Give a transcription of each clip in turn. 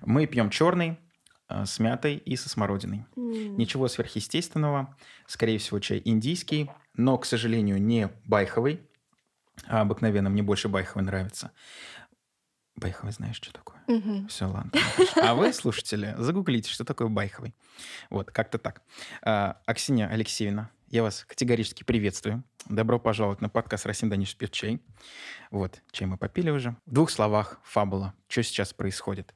Мы пьем черный э, с мятой и со смородиной. М. Ничего сверхъестественного. Скорее всего, чай индийский, но, к сожалению, не байховый. А обыкновенно мне больше байховый нравится. Байховый знаешь, что такое? Мгм. Все, ладно. А вы, слушатели, загуглите, что такое байховый. Вот, как-то так. А, Аксинья Алексеевна, я вас категорически приветствую. Добро пожаловать на подкаст «Расим Даниш пьет чай». Вот, чай мы попили уже. В двух словах, фабула. Что сейчас происходит?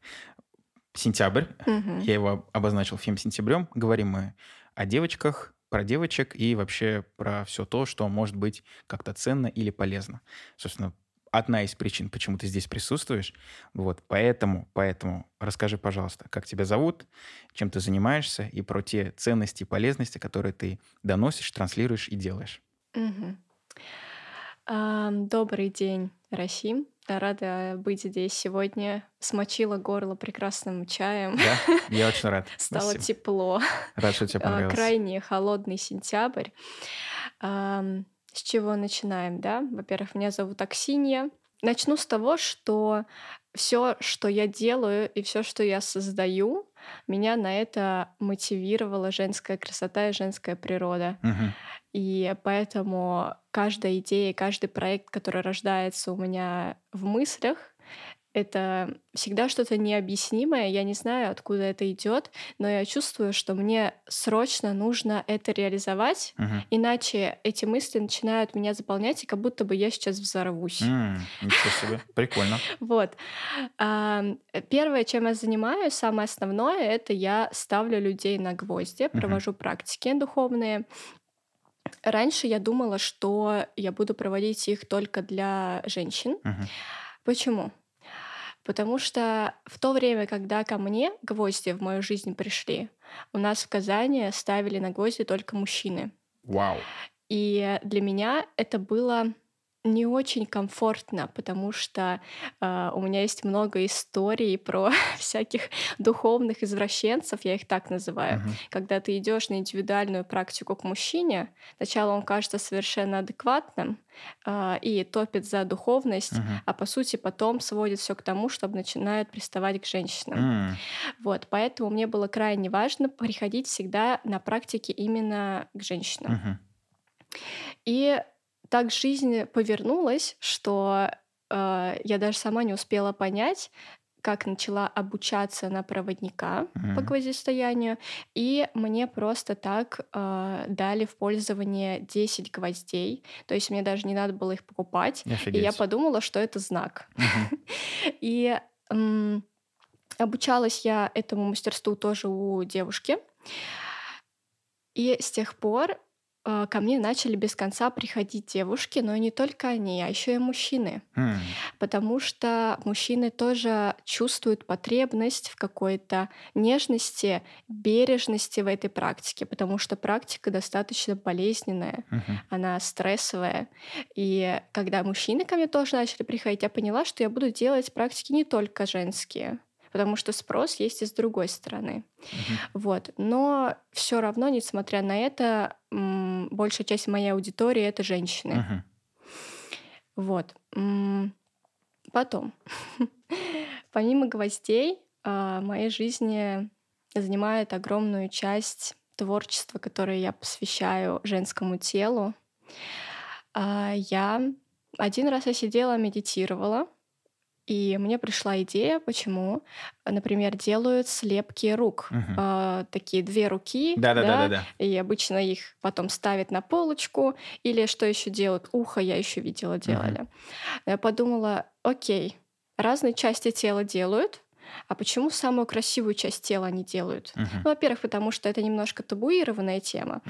Сентябрь. Мгм. Я его обозначил фильм «Сентябрем». Говорим мы о девочках, про девочек и вообще про все то, что может быть как-то ценно или полезно. Собственно, одна из причин, почему ты здесь присутствуешь. Вот, поэтому, поэтому расскажи, пожалуйста, как тебя зовут, чем ты занимаешься и про те ценности и полезности, которые ты доносишь, транслируешь и делаешь. Ам, Добрый день, Расим. Рада быть здесь сегодня. Смочила горло прекрасным чаем. Да? Я очень рад. Стало Спасибо. тепло. Рад, что тебе А, понравилось. Крайне холодный сентябрь. С чего начинаем, да? Во-первых, меня зовут Аксинья. Начну с того, что все, что я делаю и все, что я создаю, меня на это мотивировала женская красота и женская природа. Мгм. И поэтому каждая идея, каждый проект, который рождается у меня в мыслях, это всегда что-то необъяснимое. Я не знаю, откуда это идет, но я чувствую, что мне срочно нужно это реализовать, Мгм. иначе эти мысли начинают меня заполнять, и как будто бы я сейчас взорвусь. М, Ничего себе. Прикольно. Вот. А, Первое, чем я занимаюсь, самое основное, это я ставлю людей на гвозди, провожу практики духовные. Раньше я думала, что я буду проводить их только для женщин. Мгм. Почему? Потому что в то время, когда ко мне гвозди в мою жизнь пришли, у нас в Казани ставили на гвозди только мужчины. Вау. И для меня это было не очень комфортно, потому что э, у меня есть много историй про всяких духовных извращенцев, я их так называю. Мгм. Когда ты идешь на индивидуальную практику к мужчине, сначала он кажется совершенно адекватным э, и топит за духовность, Мгм. а по сути потом сводит все к тому, чтобы начинает приставать к женщинам. М, Вот, поэтому мне было крайне важно приходить всегда на практики именно к женщинам. мгм. И так жизнь повернулась, что э, я даже сама не успела понять, как начала обучаться на проводника по Мгм. гвоздистоянию, и мне просто так э, дали в пользование 10 гвоздей, то есть мне даже не надо было их покупать, и я Офигеть. подумала, что это знак. Мгм. И м, обучалась я этому мастерству тоже у девушки. И с тех пор э, ко мне начали без конца приходить девушки, но не только они, а еще и мужчины. М, Потому что мужчины тоже чувствуют потребность в какой-то нежности, бережности в этой практике, потому что практика достаточно болезненная мгм. она стрессовая. И когда мужчины ко мне тоже начали приходить, я поняла, что я буду делать практики не только женские, потому что спрос есть и с другой стороны. Мгм. Вот. Но все равно, несмотря на это, большая часть моей аудитории это женщины. Мгм. Вот. Потом. Помимо гвоздей, а, в моей жизни занимает огромную часть творчества, которое я посвящаю женскому телу. А, Я один раз я сидела, медитировала, и мне пришла идея, почему, например, делают слепки рук. Мгм. А, Такие две руки, Да-да-да-да-да. и обычно их потом ставят на полочку, или что еще делают? Ухо я еще видела делали. Я подумала, окей, разные части тела делают, а почему самую красивую часть тела они делают? Мгм. Ну, во-первых, потому что это немножко табуированная тема.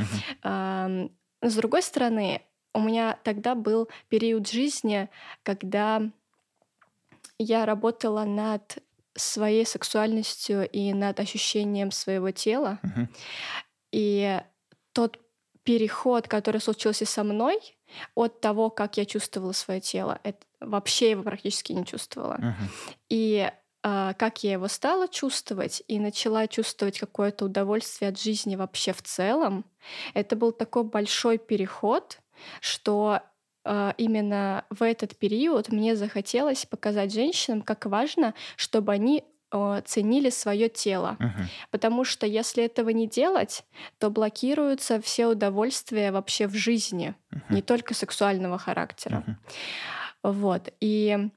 Ам, но С другой стороны, у меня тогда был период жизни, когда я работала над своей сексуальностью и над ощущением своего тела. Мгм. И тот переход, который случился со мной, от того, как я чувствовала свое тело, это, вообще его практически не чувствовала. Мгм. И а, как я его стала чувствовать и начала чувствовать какое-то удовольствие от жизни вообще в целом, это был такой большой переход, что именно в этот период мне захотелось показать женщинам, как важно, чтобы они ценили свое тело. Мгм. Потому что если этого не делать, то блокируются все удовольствия вообще в жизни, не Мгм. только сексуального характера. Мгм. Вот. И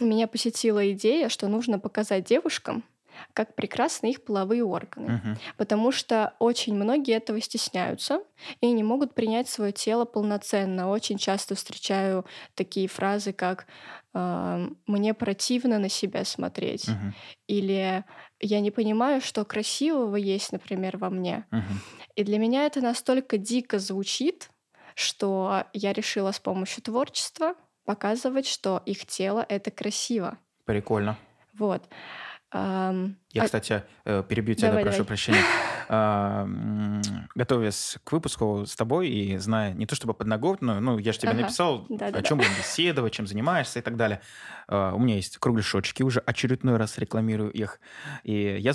меня посетила идея, что нужно показать девушкам, как прекрасны их половые органы. Мгм. Потому что очень многие этого стесняются и не могут принять свое тело полноценно. Очень часто встречаю такие фразы, как а, «мне противно на себя смотреть» Мгм. или «я не понимаю, что красивого есть, например, во мне». Мгм. И для меня это настолько дико звучит, что я решила с помощью творчества показывать, что их тело — это красиво. Прикольно. Вот. um, Я, а- кстати, э, перебью тебя, да, Давай, прошу давай. прощения. А, Готовясь к выпуску с тобой и зная не то чтобы подноготную, ну, я же тебе Ага. написал, о Да-да-да. чем будем беседовать, чем занимаешься и так далее. А, У меня есть кругляшочки, уже очередной раз рекламирую их. И я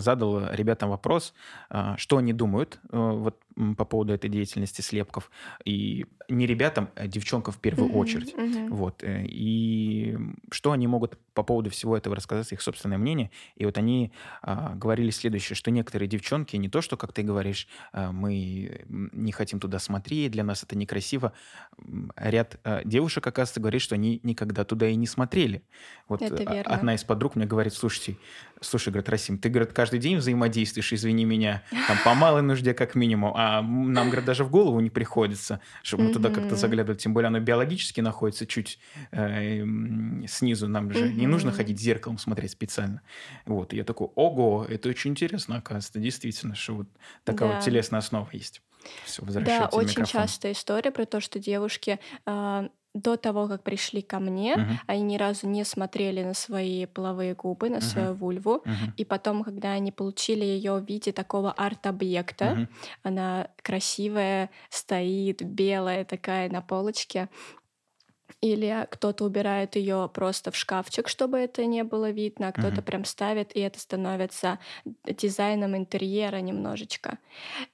задал ребятам вопрос, а, что они думают э, вот по поводу этой деятельности слепков. И не ребятам, а девчонкам в первую Мгм, очередь. мгм. Вот. э, И что они могут по поводу всего этого рассказать, их собственное мнение. И вот они а, говорили следующее, что некоторые девчонки, не то, что, как ты говоришь, а, мы не хотим туда смотреть, для нас это некрасиво. Ряд а, девушек, оказывается, говорит, что они никогда туда и не смотрели. Вот Это а, верно. одна из подруг мне говорит, слушайте, слушай, говорит, Расим, ты, говорит, каждый день взаимодействуешь, извини меня, там, по малой нужде как минимум, а нам, говорит, даже в голову не приходится, чтобы мы туда как-то заглядывали, тем более оно биологически находится чуть э, снизу, нам же не нужно ходить зеркалом смотреть специально. Вот, и я такой, ого, это очень интересно, оказывается, действительно, что вот такая вот Да. телесная основа есть. Все, Да, очень микрофон. частая история про то, что девушки а, до того, как пришли ко мне, Мгм, они ни разу не смотрели на свои половые губы, на свою вульву. мгм, И потом, когда они получили ее в виде такого арт-объекта, мгм. она красивая, стоит, белая такая на полочке. Или кто-то убирает ее просто в шкафчик, чтобы это не было видно, а кто-то Мгм. прям ставит, и это становится дизайном интерьера немножечко.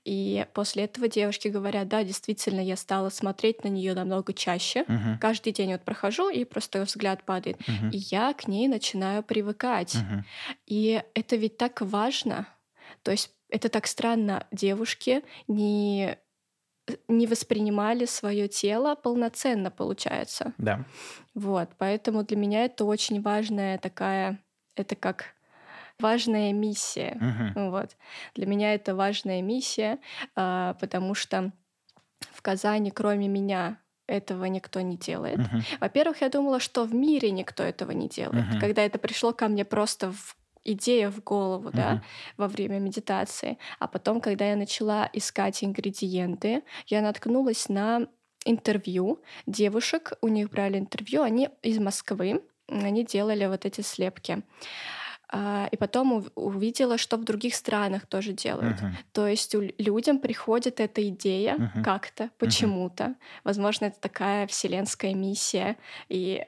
И после этого девушки говорят, да, действительно, я стала смотреть на нее намного чаще. Мгм, Каждый день вот прохожу, и просто взгляд падает. мгм, И я к ней начинаю привыкать. мгм. И это ведь так важно. То есть это так странно. Девушки не, не воспринимали свое тело полноценно, получается. Да. Вот. Поэтому для меня это очень важная такая... Это как важная миссия. Мгм, Вот. Для меня это важная миссия, а, потому что в Казани, кроме меня, этого никто не делает. мгм. Во-первых, я думала, что в мире никто этого не делает. Мгм. Когда это пришло ко мне просто в идея в голову, да, Мгм. во время медитации. А потом, когда я начала искать ингредиенты, я наткнулась на интервью девушек, у них брали интервью, они из Москвы, они делали вот эти слепки. А, И потом ув- увидела, что в других странах тоже делают. Мгм. То есть у лю- людям приходит эта идея Мгм. как-то, почему-то. Возможно, это такая вселенская миссия. И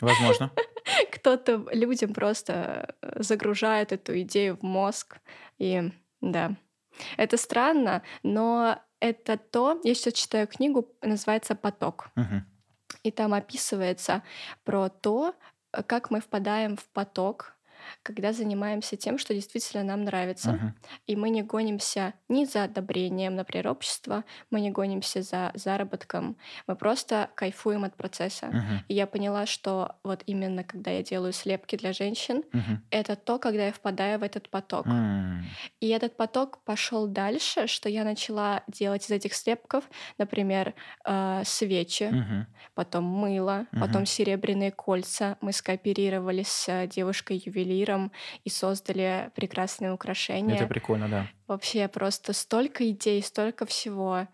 Возможно. кто-то людям просто э, загружает эту идею в мозг. И да, это странно, но это то, я сейчас читаю книгу, называется «Поток». Мгм. И там описывается про то, э, как мы впадаем в поток, когда занимаемся тем, что действительно нам нравится. Мгм. И мы не гонимся ни за одобрением, например, общества, мы не гонимся за заработком, мы просто кайфуем от процесса. Мгм. И я поняла, что вот именно когда я делаю слепки для женщин, Мгм. это то, когда я впадаю в этот поток. М. И этот поток пошел дальше, что я начала делать из этих слепков, например, э, свечи, Мгм. потом мыло, Мгм. потом серебряные кольца. Мы скооперировались с э, девушкой-ювелиром и создали прекрасные украшения. Это прикольно, да. Вообще просто столько идей, столько всего.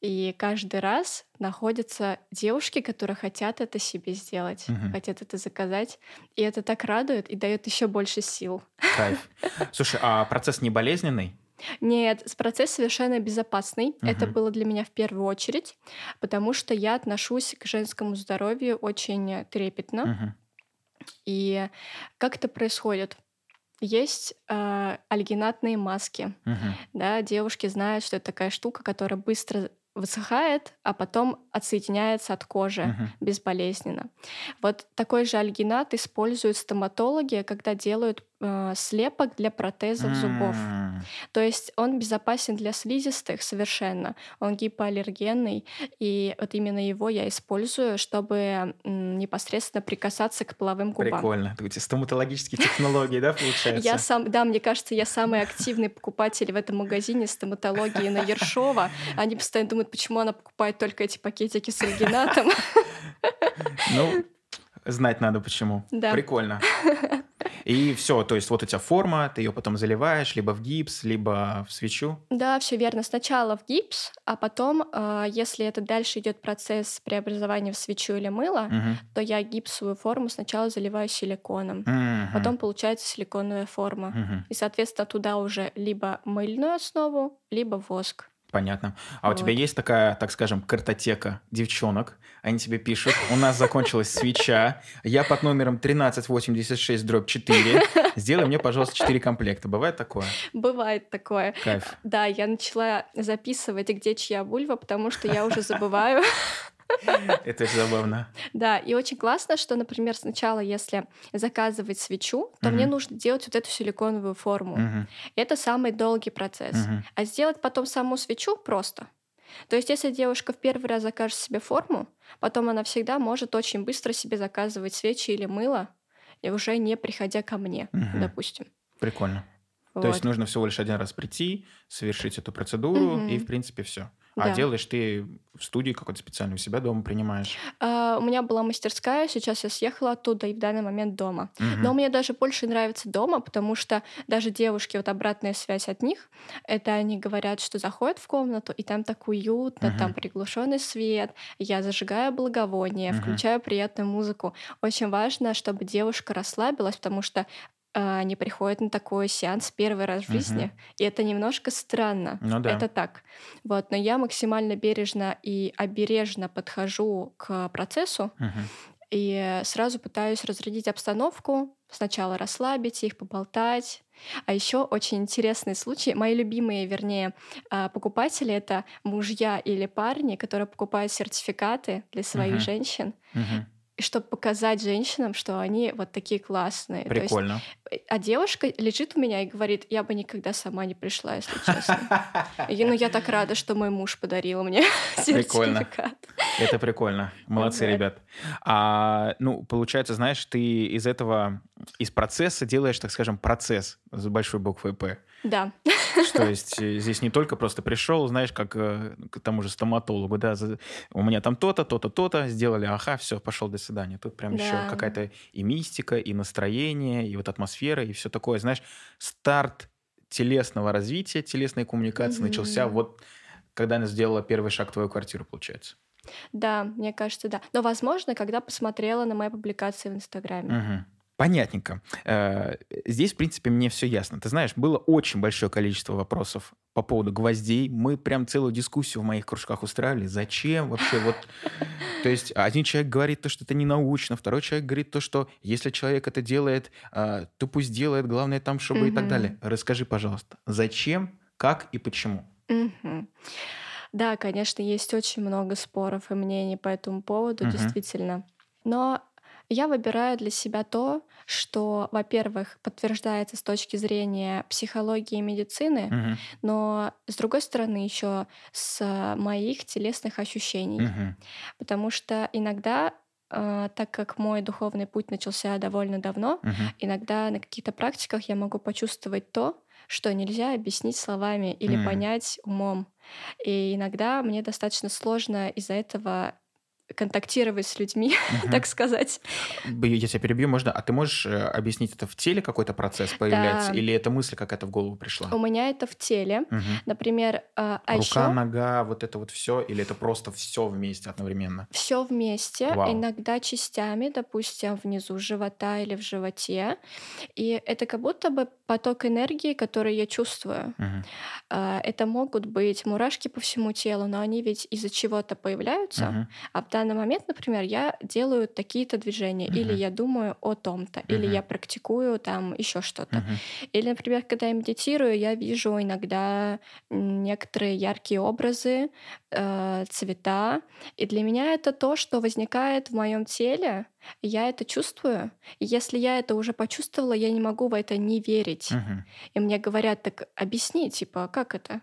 И каждый раз находятся девушки, которые хотят это себе сделать, Мгм. хотят это заказать. И это так радует и дает еще больше сил. Кайф. Слушай, а процесс не болезненный? Нет, процесс совершенно безопасный. Это Мгм. было для меня в первую очередь, потому что я отношусь к женскому здоровью очень трепетно. Мгм. И как это происходит? Есть э, альгинатные маски. Мгм. Да, девушки знают, что это такая штука, которая быстро высыхает, а потом отсоединяется от кожи Мгм. безболезненно. Вот такой же альгинат используют стоматологи, когда делают э, слепок для протезов зубов. То есть он безопасен для слизистых совершенно, он гипоаллергенный, и вот именно его я использую, чтобы непосредственно прикасаться к половым губам. Прикольно. Это у тебя стоматологические технологии, да, получается? Я сам, да, мне кажется, я самый активный покупатель в этом магазине стоматологии на Ершова. Они постоянно думают, почему она покупает только эти пакетики с альгинатом. Ну, знать надо почему. Да. Прикольно. И все, то есть вот у тебя форма, ты ее потом заливаешь либо в гипс, либо в свечу. Да, все верно. Сначала в гипс, а потом, э, если это дальше идет процесс преобразования в свечу или мыло, Мгм. то я гипсовую форму сначала заливаю силиконом. Мгм. Потом получается силиконовая форма. Мгм. И, соответственно, туда уже либо мыльную основу, либо воск. Понятно. А у тебя Вот. есть такая, так скажем, картотека девчонок? Они тебе пишут, у нас закончилась свеча, я под номером 1386 дробь 4, сделай мне, пожалуйста, 4 комплекта. Бывает такое? Бывает такое. Кайф. Да, я начала записывать, где чья бульва, потому что я уже забываю. Это очень забавно. Да, и очень классно, что, например, сначала, если заказывать свечу, то мне нужно делать вот эту силиконовую форму. Это самый долгий процесс. А сделать потом саму свечу просто. То есть, если девушка в первый раз закажет себе форму, потом она всегда может очень быстро себе заказывать свечи или мыло, и уже не приходя ко мне, допустим. Прикольно. То Вот. есть нужно всего лишь один раз прийти, совершить эту процедуру, Мгм. и, в принципе, все. А Да. делаешь ты в студии какой-то специальный у себя дома принимаешь. А, у меня была мастерская, сейчас я съехала оттуда и в данный момент дома. Мгм. Но мне даже больше нравится дома, потому что даже девушки, вот обратная связь от них, это они говорят, что заходят в комнату, и там так уютно, Мгм. там приглушенный свет, я зажигаю благовоние, Мгм. включаю приятную музыку. Очень важно, чтобы девушка расслабилась, потому что они приходят на такой сеанс первый раз в жизни, и это немножко странно. Ну да. Это так. Вот, но я максимально бережно и обережно подхожу к процессу, Мгм. и сразу пытаюсь разрядить обстановку, сначала расслабить их, поболтать. А еще очень интересный случай. Мои любимые, вернее, а, покупатели это мужья или парни, которые покупают сертификаты для своих Мгм. женщин, Мгм. Чтобы показать женщинам, что они вот такие классные. То есть, Прикольно. э, а девушка лежит у меня и говорит, я бы никогда сама не пришла, если честно. И, ну, я так рада, что мой муж подарил мне Прикольно. Это прикольно. Молодцы, ребят. А, ну, получается, знаешь, ты из этого, из процесса делаешь, так скажем, процесс с большой буквы «П». Да. То есть э, здесь не только просто пришел, знаешь, как э, к тому же стоматологу, да, у меня там то-то, то-то, то-то, сделали, ага, все, пошел, до свидания. Тут прям еще Да. какая-то и мистика, и настроение, и вот атмосфера, и все такое, знаешь, старт телесного развития, телесной коммуникации Мгм. начался вот когда она сделала первый шаг в твою квартиру, получается. Да, мне кажется, да. Но, возможно, когда посмотрела на мои публикации в Инстаграме. Мгм. Понятненько. Э, Здесь, в принципе, мне все ясно. Ты знаешь, было очень большое количество вопросов по поводу гвоздей. Мы прям целую дискуссию в моих кружках устраивали. Зачем вообще вот... То есть один человек говорит то, что это не научно, второй человек говорит то, что если человек это делает, а, то пусть делает, главное там, чтобы и так далее. Расскажи, пожалуйста, зачем, как и почему? Да, конечно, есть очень много споров и мнений по этому поводу, действительно. Но я выбираю для себя то, что, во-первых, подтверждается с точки зрения психологии и медицины, Мгм. но с другой стороны еще с а, моих телесных ощущений. Мгм. Потому что иногда, а, так как мой духовный путь начался довольно давно, Мгм. иногда на каких-то практиках я могу почувствовать то, что нельзя объяснить словами или М. понять умом. И иногда мне достаточно сложно из-за этого контактировать с людьми, Мгм. так сказать. Я тебя перебью, можно? А ты можешь э, объяснить, это в теле какой-то процесс появляется, Да. или это мысль какая-то в голову пришла? У меня это в теле. Мгм. Например, а, а Рука, еще нога, вот это вот все, или это просто все вместе одновременно? все вместе, Вау. иногда частями, допустим, внизу живота или в животе. И это как будто бы поток энергии, который я чувствую. А, Это могут быть мурашки по всему телу, но они ведь из-за чего-то появляются. Мгм. Данный момент, например, я делаю такие-то движения, или Мгм. я думаю о том-то, или Мгм. я практикую там еще что-то. Мгм. Или, например, когда я медитирую, я вижу иногда некоторые яркие образы, э, цвета, и для меня это то, что возникает в моем теле, я это чувствую. И если я это уже почувствовала, я не могу в это не верить. Мгм. И мне говорят, так объясни, типа, как это?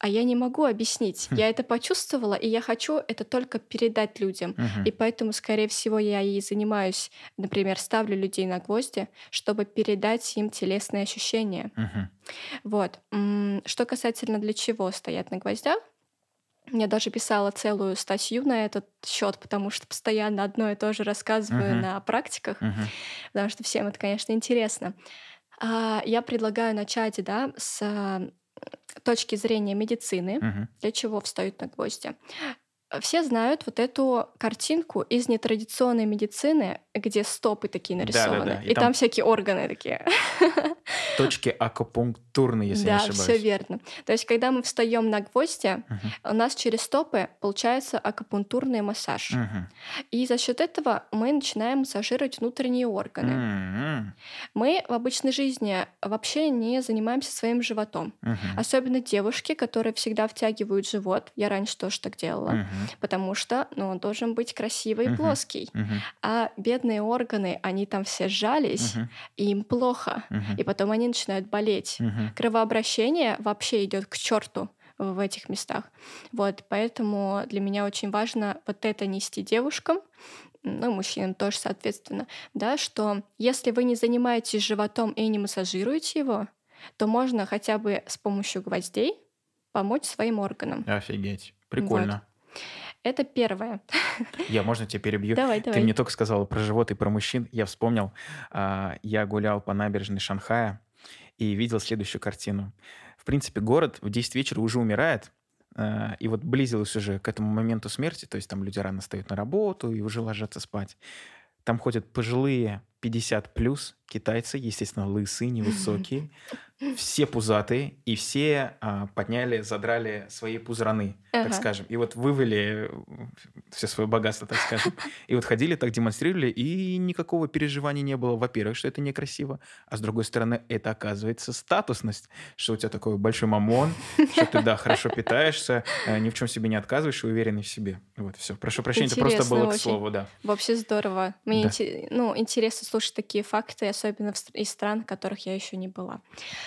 А я не могу объяснить. Хм. Я это почувствовала, и я хочу это только передать людям. Мгм. И поэтому, скорее всего, я и занимаюсь, например, ставлю людей на гвозди, чтобы передать им телесные ощущения. Мгм. Вот. Что касательно для чего стоят на гвоздях, я даже писала целую статью на этот счет, потому что постоянно одно и то же рассказываю Мгм. на практиках, Мгм. потому что всем это, конечно, интересно. А, Я предлагаю начать, да, с точки зрения медицины, Мгм. для чего встают на гвозди. Все знают вот эту картинку из нетрадиционной медицины, где стопы такие нарисованы, и и там- там всякие органы такие. Точки акупунктурные, если да, не все ошибаюсь. верно. То есть, когда мы встаем на гвозди, Мгм. у нас через стопы получается акупунктурный массаж. Мгм. И за счет этого мы начинаем массажировать внутренние органы. М-м. Мы в обычной жизни вообще не занимаемся своим животом. Мгм. Особенно девушки, которые всегда втягивают живот. Я раньше тоже так делала. Мгм. Потому что ну, он должен быть красивый и Мгм. плоский. Мгм. А бедные органы, они там все сжались, Мгм. и им плохо. Мгм. И потом они начинают болеть. Мгм. Кровообращение вообще идет к черту в этих местах. Вот, поэтому для меня очень важно вот это нести девушкам, ну, мужчинам тоже, соответственно, да, что если вы не занимаетесь животом и не массажируете его, то можно хотя бы с помощью гвоздей помочь своим органам. Офигеть. Прикольно. Это первое. Я, можно тебя перебью? Давай, Ты давай. мне только сказала про живот и про мужчин. Я вспомнил, а, я гулял по набережной Шанхая и видел следующую картину. В принципе, город в 10 вечера уже умирает, а, и вот близилось уже к этому моменту смерти, то есть там люди рано встают на работу и уже ложатся спать. Там ходят пожилые 50 плюс китайцы, естественно, лысые, невысокие, все пузатые, и все а, подняли, задрали свои пузыраны, так Ага. скажем. И вот вывели все свое богатство, так скажем. И вот ходили, так демонстрировали, и никакого переживания не было. Во-первых, что это некрасиво, а с другой стороны, это оказывается статусность, что у тебя такой большой мамон, что ты, да, хорошо питаешься, э, ни в чем себе не отказываешь и уверенный в себе. Вот, все. Прошу прощения, это просто было к очень. слову, да. Вообще здорово. Мне Да. инте- ну, интересно слушать такие факты, особенно из стран, в которых я еще не была.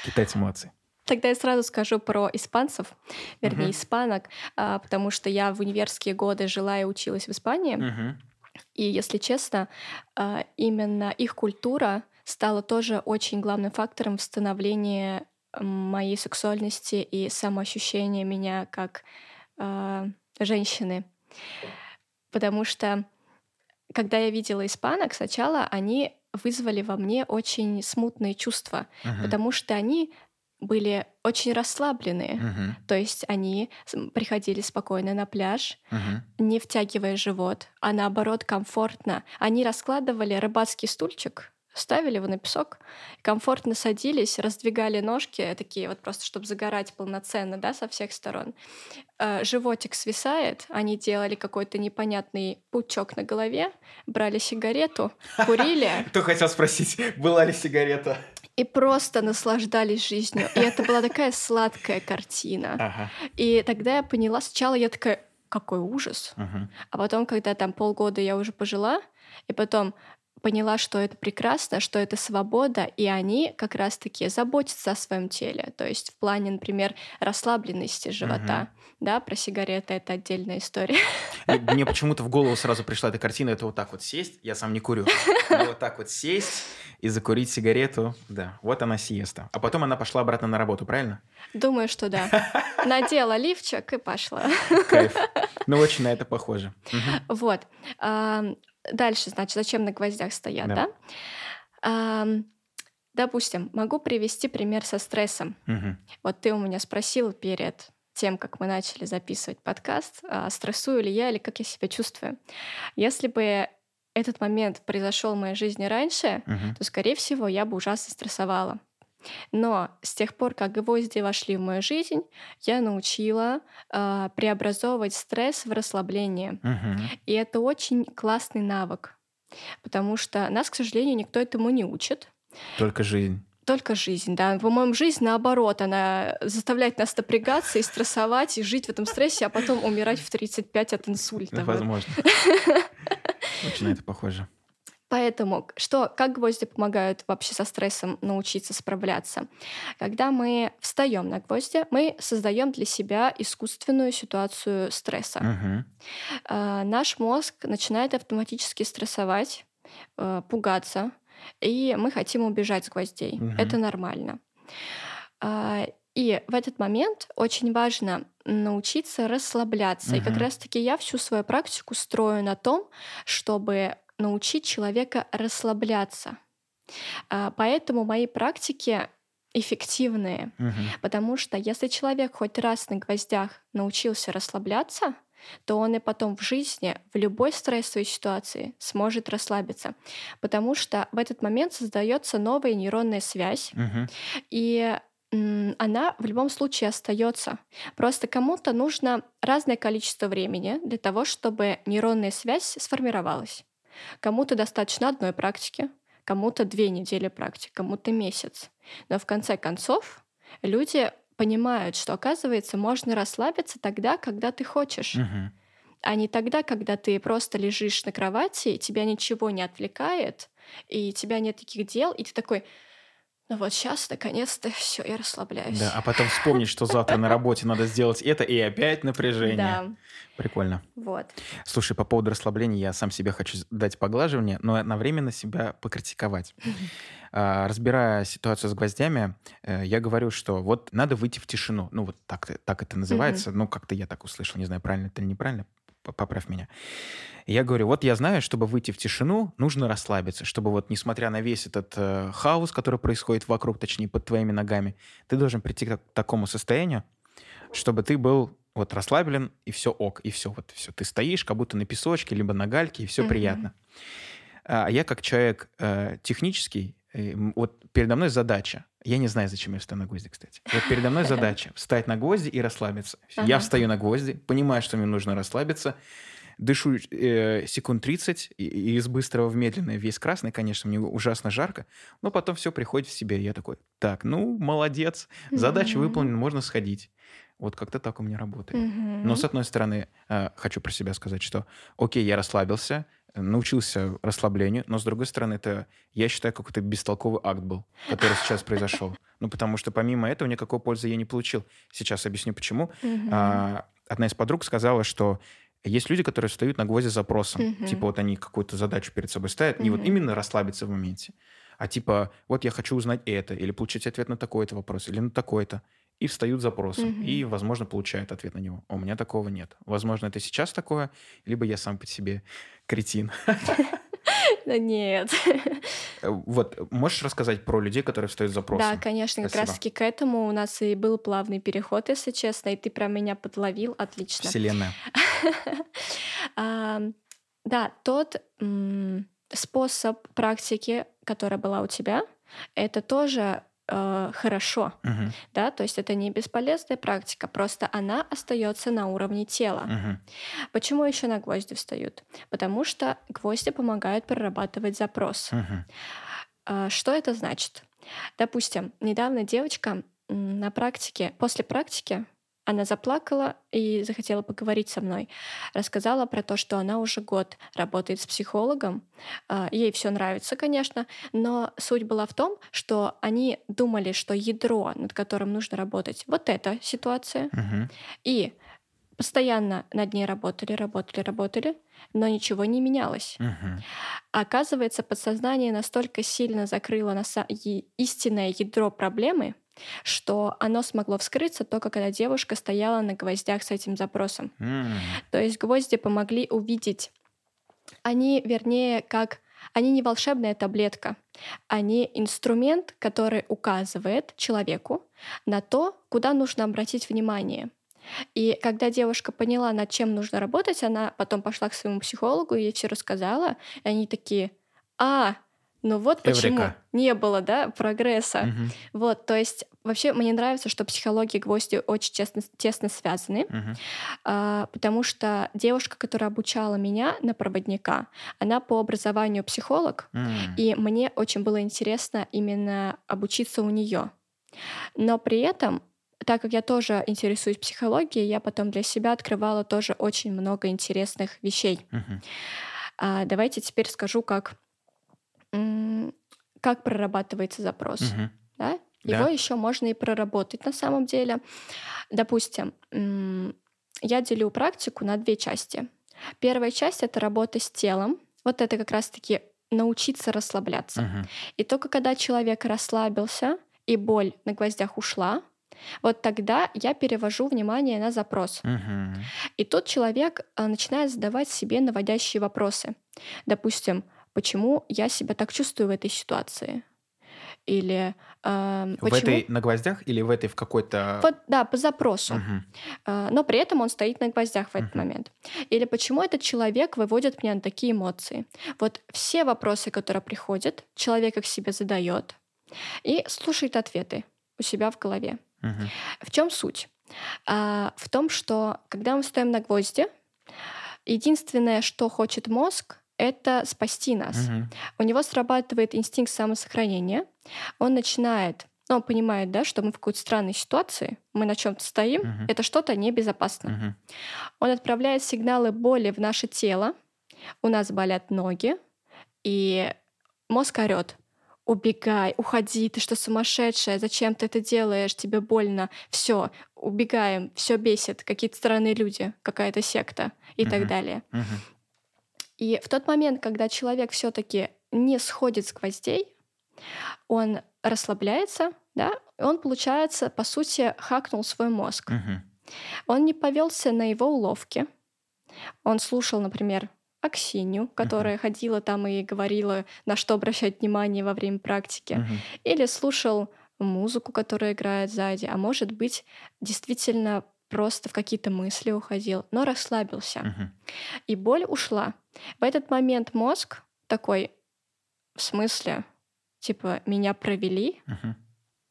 Китайцы молодцы. Тогда я сразу скажу про испанцев, вернее, Мгм. испанок, а, потому что я в универские годы жила и училась в Испании. Мгм. И, если честно, а, именно их культура стала тоже очень главным фактором в становлении моей сексуальности и самоощущения меня как а, женщины. Потому что, когда я видела испанок, сначала они вызвали во мне очень смутные чувства, Мгм. потому что они были очень расслабленные. Мгм. То есть они приходили спокойно на пляж, Мгм. не втягивая живот, а наоборот комфортно. Они раскладывали рыбацкий стульчик, ставили его на песок, комфортно садились, раздвигали ножки, такие вот просто, чтобы загорать полноценно, да, со всех сторон. Э, Животик свисает, они делали какой-то непонятный пучок на голове, брали сигарету, курили Кто хотел спросить, была ли сигарета? и просто наслаждались жизнью. И это была такая сладкая картина. Ага. И тогда я поняла, сначала я такая, какой ужас. А потом, когда там полгода я уже пожила, и потом поняла, что это прекрасно, что это свобода, и они как раз-таки заботятся о своем теле. То есть в плане, например, расслабленности живота. Да, про сигареты это отдельная история. Мне почему-то в голову сразу пришла эта картина, это вот так вот сесть, я сам не курю, но вот так вот сесть и закурить сигарету, да, вот она сиеста. А потом она пошла обратно на работу, правильно? Думаю, что да. Надела лифчик и пошла. Кайф. Ну, очень на это похоже. Вот. Дальше, значит, зачем на гвоздях стоят, Да. да? Допустим, могу привести пример со стрессом. Мгм. Вот ты у меня спросил перед тем, как мы начали записывать подкаст, а, стрессую ли я или как я себя чувствую. Если бы этот момент произошел в моей жизни раньше, Мгм. то, скорее всего, я бы ужасно стрессовала. Но с тех пор, как гвозди вошли в мою жизнь, я научила э, преобразовывать стресс в расслабление. Мгм. И это очень классный навык, потому что нас, к сожалению, никто этому не учит. Только жизнь. Только жизнь, да. По-моему, жизнь наоборот, она заставляет нас напрягаться и стрессовать, и жить в этом стрессе, а потом умирать в 35 от инсульта. Вот. возможно. Очень на это похоже. Поэтому что, как гвозди помогают вообще со стрессом научиться справляться? Когда мы встаем на гвозди, мы создаем для себя искусственную ситуацию стресса. Мгм. А, Наш мозг начинает автоматически стрессовать, э, пугаться, и мы хотим убежать с гвоздей. Мгм. Это нормально. А, И в этот момент очень важно научиться расслабляться. И как раз-таки я всю свою практику строю на том, чтобы научить человека расслабляться. А, Поэтому мои практики эффективные, Мгм. потому что если человек хоть раз на гвоздях научился расслабляться, то он и потом в жизни, в любой стрессовой ситуации сможет расслабиться, потому что в этот момент создается новая нейронная связь, Мгм. и она в любом случае остается. Просто кому-то нужно разное количество времени для того, чтобы нейронная связь сформировалась. Кому-то достаточно одной практики, кому-то две недели практики, кому-то месяц. Но в конце концов люди понимают, что, оказывается, можно расслабиться тогда, когда ты хочешь, Мгм. а не тогда, когда ты просто лежишь на кровати, тебя ничего не отвлекает, и тебя нет таких дел, и ты такой, ну вот сейчас, наконец-то, все, я расслабляюсь. Да, а потом вспомнить, что завтра на работе надо сделать это, и опять напряжение. Да, Прикольно. вот. Слушай, по поводу расслабления я сам себе хочу дать поглаживание, но одновременно себя покритиковать. А, Разбирая ситуацию с гвоздями, э, я говорю, что вот надо выйти в тишину. Ну, вот так, так это называется. Ну, как-то я так услышал. Не знаю, правильно это или неправильно. Поправь меня. Я говорю, вот я знаю, чтобы выйти в тишину, нужно расслабиться, чтобы вот, несмотря на весь этот э, хаос, который происходит вокруг, точнее, под твоими ногами, ты должен прийти к такому состоянию, чтобы ты был вот расслаблен, и все ок, и все, вот все. Ты стоишь, как будто на песочке, либо на гальке, и все Мгм. приятно. А я как человек э, технический, э, вот передо мной задача. Я не знаю, зачем я встаю на гвозди, кстати. Вот передо мной задача встать на гвозди и расслабиться. Я Ага. встаю на гвозди, понимаю, что мне нужно расслабиться, дышу э, секунд 30 и, и из быстрого в медленное, весь красный, конечно, мне ужасно жарко, но потом все приходит в себя, и я такой, так, ну, молодец, задача Мгм. выполнена, можно сходить. Вот как-то так у меня работает. Мгм. Но, с одной стороны, э, хочу про себя сказать, что, окей, я расслабился, научился расслаблению, но, с другой стороны, это, я считаю, какой-то бестолковый акт был, который сейчас произошел. Ну, потому что помимо этого никакой пользы я не получил. Сейчас объясню, почему. Мгм. А, Одна из подруг сказала, что есть люди, которые встают на гвозди запросом. Мгм. Типа вот они какую-то задачу перед собой ставят, не вот именно расслабиться в моменте, а типа вот я хочу узнать это, или получить ответ на такой-то вопрос, или на такой-то. И встают запросом, Мгм. и, возможно, получают ответ на него. У меня такого нет. Возможно, это сейчас такое, либо я сам по себе кретин. Да нет. Э, Вот, можешь рассказать про людей, которые встают запросом? Да, конечно, как Спасибо. раз-таки к этому у нас и был плавный переход, если честно, и ты прям меня подловил, отлично. Вселенная. А, Да, тот способ практики, которая была у тебя, это тоже э, хорошо, Мгм, да, то есть это не бесполезная практика, просто она остается на уровне тела. мгм, Почему еще на гвозди встают? Потому что гвозди помогают прорабатывать запрос. мгм. А, Что это значит? Допустим, недавно девочка на практике, после практики, она заплакала и захотела поговорить со мной. Рассказала про то, что она уже год работает с психологом. А, Ей все нравится, конечно, но суть была в том, что они думали, что ядро, над которым нужно работать, вот эта ситуация, Мгм. и постоянно над ней работали, работали, работали, но ничего не менялось. А Оказывается, подсознание настолько сильно закрыло на са- истинное ядро проблемы, что оно смогло вскрыться только когда девушка стояла на гвоздях с этим запросом. М. То есть гвозди помогли увидеть. Они, вернее, как... Они не волшебная таблетка. Они инструмент, который указывает человеку на то, куда нужно обратить внимание. И когда девушка поняла, над чем нужно работать, она потом пошла к своему психологу и ей все рассказала. И они такие, а, Ну вот почему Эврика. не было, да, прогресса. Мгм. Вот, то есть вообще мне нравится, что психология и гвозди очень тесно, тесно связаны, Мгм. а, потому что девушка, которая обучала меня на проводника, она по образованию психолог, М. и мне очень было интересно именно обучиться у нее. Но при этом, так как я тоже интересуюсь психологией, я потом для себя открывала тоже очень много интересных вещей. Мгм. А, давайте теперь скажу, как, как прорабатывается запрос. Мгм. Да? Да. Его еще можно и проработать на самом деле. Допустим, я делю практику на две части. Первая часть это работа с телом. Вот это как раз-таки научиться расслабляться. Мгм. И только когда человек расслабился и боль на гвоздях ушла, вот тогда я перевожу внимание на запрос. Мгм. И тут человек а, начинает задавать себе наводящие вопросы. Допустим, почему я себя так чувствую в этой ситуации? Или ам, В почему... этой на гвоздях или в этой в какой-то... Вот, да, по запросу. Мгм. А, но при этом он стоит на гвоздях в этот Мгм. момент. Или почему этот человек выводит меня на такие эмоции. Вот все вопросы, которые приходят, человек их себе задает и слушает ответы у себя в голове. Мгм. В чем суть? А, в том, что когда мы стоим на гвозди, единственное, что хочет мозг, это спасти нас. Мгм. У него срабатывает инстинкт самосохранения. Он начинает, ну, он понимает, да, что мы в какой-то странной ситуации, мы на чем-то стоим, Мгм. это что-то небезопасно. Мгм. Он отправляет сигналы боли в наше тело, у нас болят ноги, и мозг орет. Убегай, уходи, ты что сумасшедшая, зачем ты это делаешь, тебе больно, все, убегаем, все бесит, какие-то странные люди, какая-то секта и так Мгм. далее. Мгм. И в тот момент, когда человек все-таки не сходит с гвоздей, он расслабляется, да, он, получается, по сути, хакнул свой мозг. Мгм. Он не повелся на его уловки. Он слушал, например, Аксинью, которая ходила там и говорила, на что обращать внимание во время практики. Мгм. Или слушал музыку, которая играет сзади. А может быть, действительно просто в какие-то мысли уходил, но расслабился. Мгм. И боль ушла. В этот момент мозг такой, в смысле, типа, меня провели? Мгм.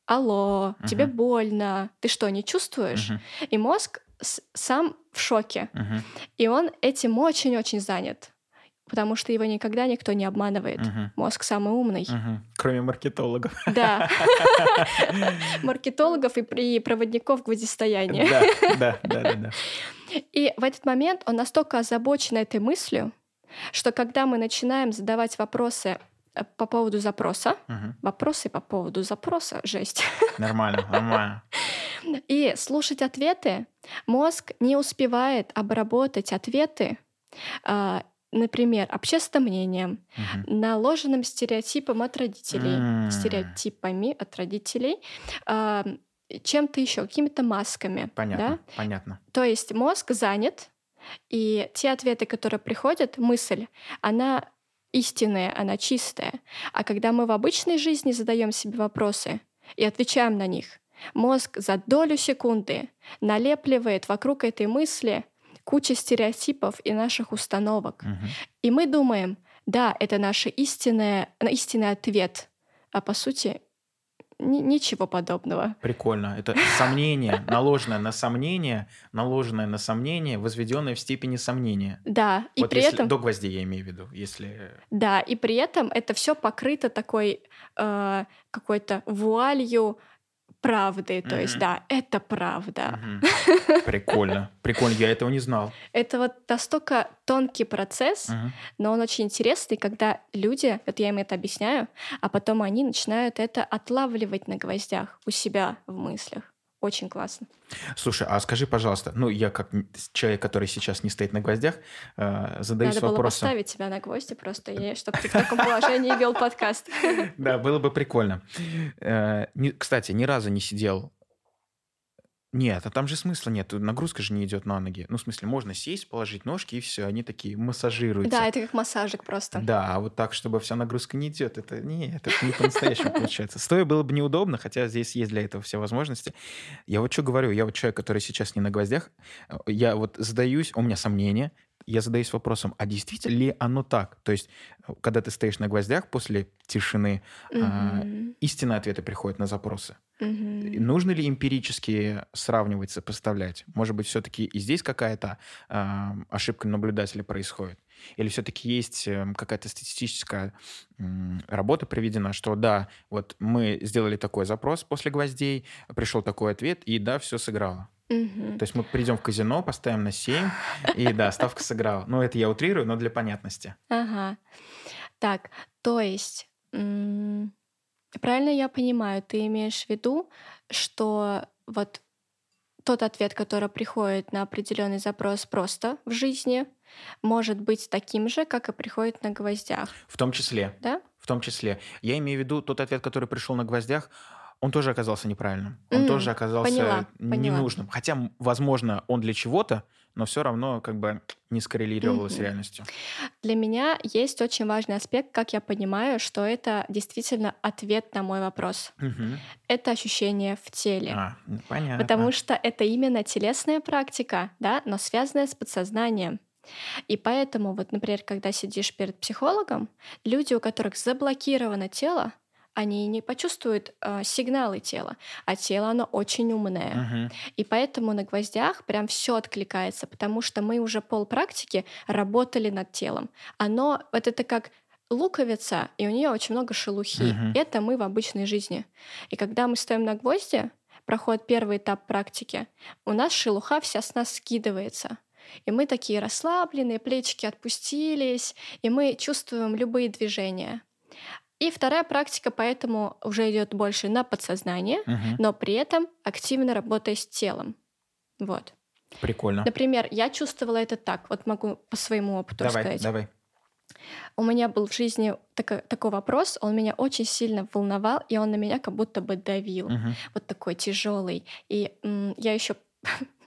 Алло, тебе Мгм. больно. Ты что, не чувствуешь? Мгм. И мозг сам в шоке. Мгм. И он этим очень-очень занят. Потому что его никогда никто не обманывает. Мгм. Мозг самый умный. Мгм. Кроме маркетологов. Да. Маркетологов и проводников гвоздистояния. Да, да, да, да. И в этот момент он настолько озабочен этой мыслью, что когда мы начинаем задавать вопросы э, по поводу запроса, Мгм. вопросы по поводу запроса, жесть, Нормально, нормально. и слушать ответы, мозг не успевает обработать ответы, а, например, общественным мнением, Мгм. наложенным стереотипом от родителей, М. стереотипами от родителей, а, чем-то еще, какими-то масками. Понятно, да? понятно. То есть мозг занят, и те ответы, которые приходят, мысль, она истинная, она чистая. А когда мы в обычной жизни задаем себе вопросы и отвечаем на них, мозг за долю секунды налепливает вокруг этой мысли кучу стереотипов и наших установок. Мгм. И мы думаем, да, это наш истинный, истинный ответ, а по сути ни- ничего подобного. Прикольно. Это сомнение, наложенное на сомнение, наложенное на сомнение, возведенное в степени сомнения. Да, и вот при если, этом до гвоздей я имею в виду, если... Да, и при этом это все покрыто такой э, какой-то вуалью правды. То есть, да, это правда. Прикольно. Прикольно, я этого не знал. Это вот настолько тонкий процесс, но он очень интересный, когда люди, вот я им это объясняю, а потом они начинают это отлавливать на гвоздях у себя в мыслях. Очень классно. Слушай, а скажи, пожалуйста, ну я как человек, который сейчас не стоит на гвоздях, э, задаюсь Надо было вопросом. поставить тебя на гвозди просто, чтобы ты в таком положении вел подкаст. Да, было бы прикольно. Э, Кстати, ни разу не сидел. Нет, а там же смысла нет. Нагрузка же не идет на ноги. Ну, в смысле, можно сесть, положить ножки, и все, они такие массажируются. Да, это как массажик просто. Да, а вот так, чтобы вся нагрузка не идет, это не, это не по-настоящему получается. Стоя было бы неудобно, хотя здесь есть для этого все возможности. Я вот что говорю, я вот человек, который сейчас не на гвоздях, э, я вот задаюсь, у меня сомнения, я задаюсь вопросом, а действительно ли оно так? То есть, э, когда ты стоишь на гвоздях после тишины, а, истинные ответы приходят на запросы. Мгм. Нужно ли эмпирически сравнивать, сопоставлять? Может быть, все-таки и здесь какая-то а, ошибка наблюдателя происходит? Или все-таки есть эм, какая-то статистическая работа проведена, что да, вот мы сделали такой запрос после гвоздей, пришел такой ответ, и да, все сыграло. Мгм. То есть мы придем в казино, поставим на 7, и да, ставка сыграла. Ну, это я утрирую, но для понятности. Ага. Так, то есть, м, правильно я понимаю, ты имеешь в виду, что вот тот ответ, который приходит на определенный запрос просто в жизни, может быть таким же, как и приходит на гвоздях, В том числе. да? В том числе. Я имею в виду тот ответ, который пришел на гвоздях, он тоже оказался неправильным. Он М, тоже оказался поняла, поняла. ненужным. Хотя, м, возможно, он для чего-то, но все равно как бы не скоррелировало с Мгм. реальностью. Для меня есть очень важный аспект, как я понимаю, что это действительно ответ на мой вопрос. Мгм. Это ощущение в теле. А, понятно. Потому что это именно телесная практика, да, но связанная с подсознанием. И поэтому, вот, например, когда сидишь перед психологом, люди, у которых заблокировано тело, они не почувствуют э, сигналы тела, а тело, оно очень умное. Мгм. И поэтому на гвоздях прям все откликается, потому что мы уже пол практики работали над телом. Оно, вот это как луковица, и у нее очень много шелухи. Мгм. Это мы в обычной жизни. И когда мы стоим на гвозди, проходит первый этап практики, у нас шелуха вся с нас скидывается. И мы такие расслабленные, плечики отпустились, и мы чувствуем любые движения. И вторая практика поэтому уже идет больше на подсознание, Мгм. но при этом активно работая с телом. Вот. Прикольно. Например, я чувствовала это так, вот могу по своему опыту Давай, сказать. давай. У меня был в жизни тако- такой вопрос, он меня очень сильно волновал, и он на меня как будто бы давил. Мгм. Вот такой тяжелый. И м, я еще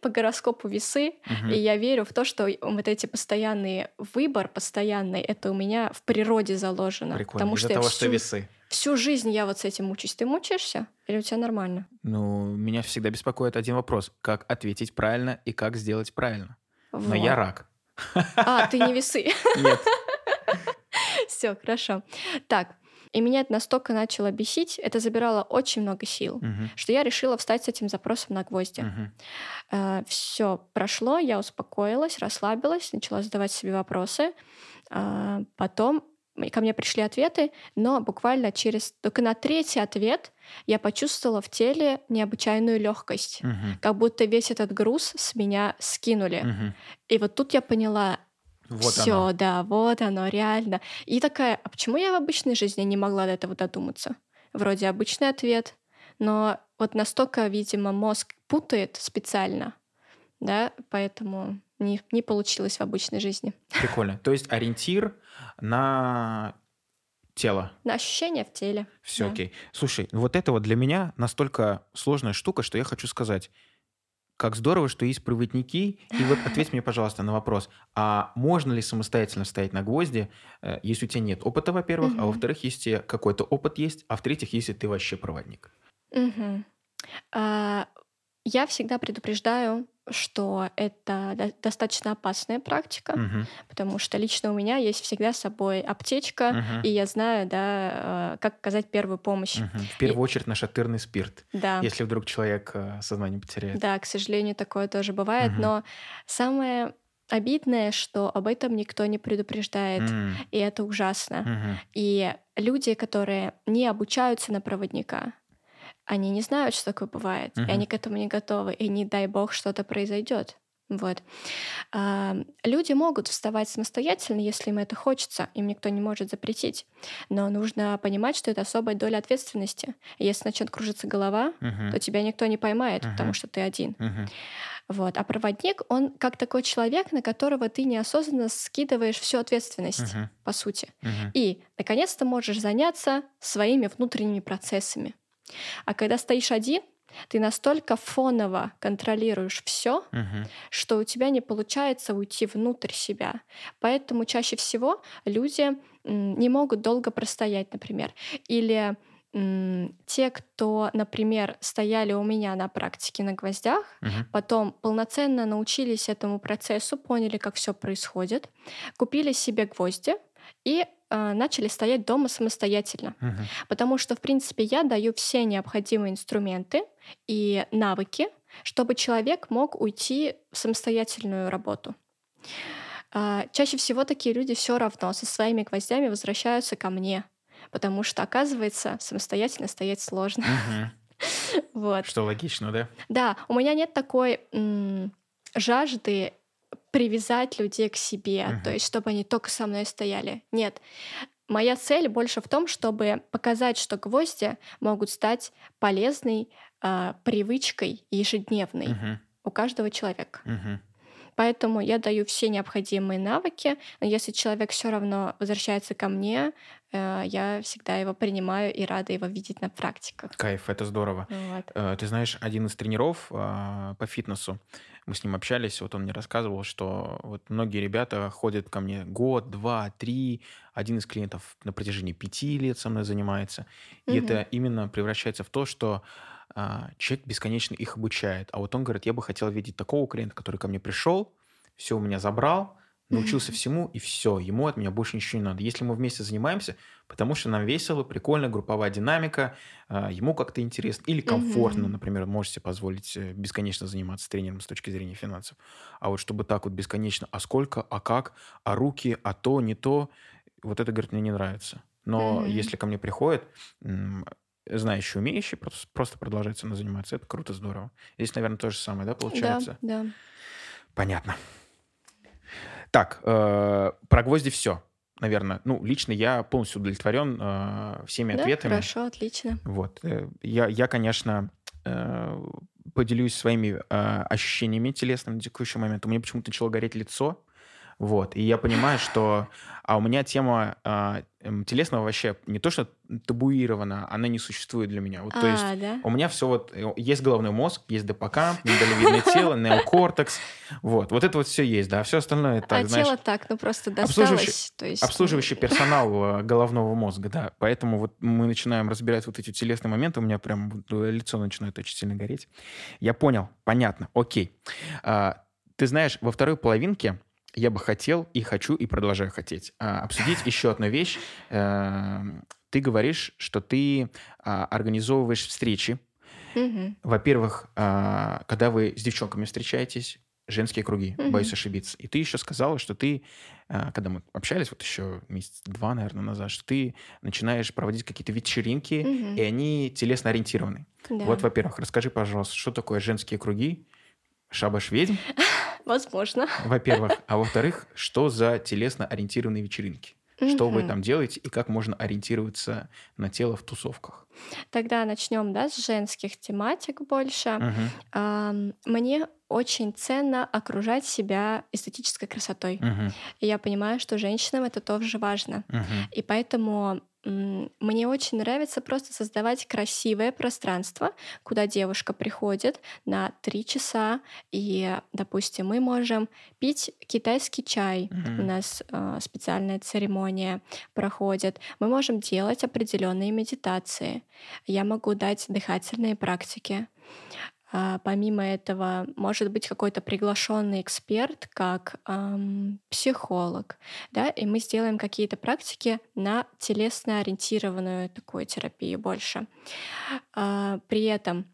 по гороскопу весы, Мгм. и я верю в то, что вот эти постоянные выбор постоянный, это у меня в природе заложено. Прикольно. Потому Из-за что того, что всю, весы. всю жизнь я вот с этим мучаюсь. Ты мучаешься? Или у тебя нормально? Ну, меня всегда беспокоит один вопрос. Как ответить правильно и как сделать правильно? Но я Вот. рак. А, ты не весы. Нет. Все, хорошо. Так, и меня это настолько начало бесить, это забирало очень много сил, Мгм. что я решила встать с этим запросом на гвозди. Мгм. Все прошло, я успокоилась, расслабилась, начала задавать себе вопросы. А, Потом ко мне пришли ответы, но буквально через только на третий ответ я почувствовала в теле необычайную легкость, Мгм. как будто весь этот груз с меня скинули. Мгм. И вот тут я поняла, Вот все, оно. да, вот оно, реально. И такая, а почему я в обычной жизни не могла до этого додуматься? Вроде обычный ответ, но вот настолько, видимо, мозг путает специально, да, поэтому не, не получилось в обычной жизни. Прикольно. То есть ориентир на тело. На ощущения в теле. Все Да. окей. Слушай, вот это вот для меня настолько сложная штука, что я хочу сказать. Как здорово, что есть проводники. И вот ответь мне, пожалуйста, на вопрос. А можно ли самостоятельно стоять на гвозди, э, если у тебя нет опыта, во-первых, а Мгм. во-вторых, если какой-то опыт есть, а в-третьих, если ты вообще проводник? Мгм. А, Я всегда предупреждаю, что это до- достаточно опасная практика, Мгм. потому что лично у меня есть всегда с собой аптечка, Мгм. и я знаю, да, э, как оказать первую помощь. Мгм. В первую очередь нашатырный спирт. Да. Если вдруг человек э, сознание потеряет. Да, к сожалению, такое тоже бывает, Мгм. но самое обидное, что об этом никто не предупреждает, М. и это ужасно. Мгм. И люди, которые не обучаются на проводника, они не знают, что такое бывает, Мгм. и они к этому не готовы, и не дай бог что-то произойдет. Вот. А, Люди могут вставать самостоятельно, если им это хочется, им никто не может запретить. Но нужно понимать, что это особая доля ответственности. Если начнет кружиться голова, Мгм. то тебя никто не поймает, Мгм. потому что ты один. Мгм. Вот. А проводник, он как такой человек, на которого ты неосознанно скидываешь всю ответственность, Мгм. по сути. Мгм. И, наконец-то, можешь заняться своими внутренними процессами. А когда стоишь один, ты настолько фоново контролируешь все, Мгм. что у тебя не получается уйти внутрь себя. Поэтому чаще всего люди не могут долго простоять, например. Или те, кто, например, стояли у меня на практике на гвоздях, Мгм. потом полноценно научились этому процессу, поняли, как все происходит, купили себе гвозди и начали стоять дома самостоятельно. Мгм. Потому что, в принципе, я даю все необходимые инструменты и навыки, чтобы человек мог уйти в самостоятельную работу. А, Чаще всего такие люди все равно со своими гвоздями возвращаются ко мне, потому что, оказывается, самостоятельно стоять сложно. Мгм. Вот. Что логично, да? Да, у меня нет такой жажды привязать людей к себе, Мгм. то есть чтобы они только со мной стояли. Нет. Моя цель больше в том, чтобы показать, что гвозди могут стать полезной а, привычкой ежедневной Мгм. у каждого человека. Мгм. Поэтому я даю все необходимые навыки, если человек все равно возвращается ко мне, э, я всегда его принимаю и рада его видеть на практиках. Кайф, это здорово. Вот. Э, Ты знаешь, один из тренеров а, по фитнесу, мы с ним общались, вот он мне рассказывал, что вот многие ребята ходят ко мне год, два, три, один из клиентов на протяжении пяти лет со мной занимается, и Мгм. это именно превращается в то, что человек бесконечно их обучает. А вот он говорит, я бы хотел видеть такого клиента, который ко мне пришел, все у меня забрал, научился всему, и все, ему от меня больше ничего не надо. Если мы вместе занимаемся, потому что нам весело, прикольно, групповая динамика, а, ему как-то интересно или комфортно, например, можете позволить э, бесконечно заниматься тренером с точки зрения финансов. А вот чтобы так вот бесконечно, а сколько, а как, а руки, а то, не то, вот это, говорит, мне не нравится. Но Мгм. если ко мне приходит знающий, умеющий, просто, просто продолжать со мной заниматься, это круто, здорово. Здесь, наверное, то же самое, да, получается? Да, да. Понятно. Так, э, про гвозди все, наверное. Ну, лично я полностью удовлетворен э, всеми Да, ответами. хорошо, отлично. Вот. э, Я, я конечно, э, поделюсь своими э, ощущениями телесными на текущий момент. У меня почему-то начало гореть лицо. Вот. И я понимаю, что... А у меня тема эм, телесного вообще не то, что табуирована, она не существует для меня. Вот, то есть А, да? у меня все вот... э, Есть головной мозг, есть ДПК, миндалевидное тело, неокортекс. Вот. Вот это вот все есть, да. Все остальное, это, а знаешь... тело так, ну просто досталось. То есть, Обслуживающий ну, персонал э, головного мозга, да. Поэтому вот мы начинаем разбирать вот эти телесные моменты, у меня прям э, лицо начинает очень сильно гореть. Я понял, понятно, окей. А, ты знаешь, во второй половинке я бы хотел и хочу и продолжаю хотеть а, обсудить еще одну вещь. Эм, Ты говоришь, что ты а, организовываешь встречи. мгм. Во-первых, а, когда вы с девчонками встречаетесь, женские круги, Мгм. боюсь ошибиться. И ты еще сказала, что ты, а, когда мы общались, вот еще месяц два, наверное, назад, что ты начинаешь проводить какие-то вечеринки, Мгм. и они телесно ориентированы. Да. Вот, во-первых, расскажи, пожалуйста, что такое женские круги, шабаш ведьм, Возможно. во-первых. А во-вторых, что за телесно ориентированные вечеринки? Что вы там делаете и как можно ориентироваться на тело в тусовках? Тогда начнем, да, с женских тематик больше. Ам, Мне очень ценно окружать себя эстетической красотой. И я понимаю, что женщинам это тоже важно. Мгм. И поэтому мне очень нравится просто создавать красивое пространство, куда девушка приходит на три часа, и, допустим, мы можем пить китайский чай. Мгм. У нас э, специальная церемония проходит. Мы можем делать определенные медитации. Я могу дать дыхательные практики. А, Помимо этого, может быть какой-то приглашенный эксперт, как ам, психолог, да, и мы сделаем какие-то практики на телесно ориентированную такую терапию больше. А, При этом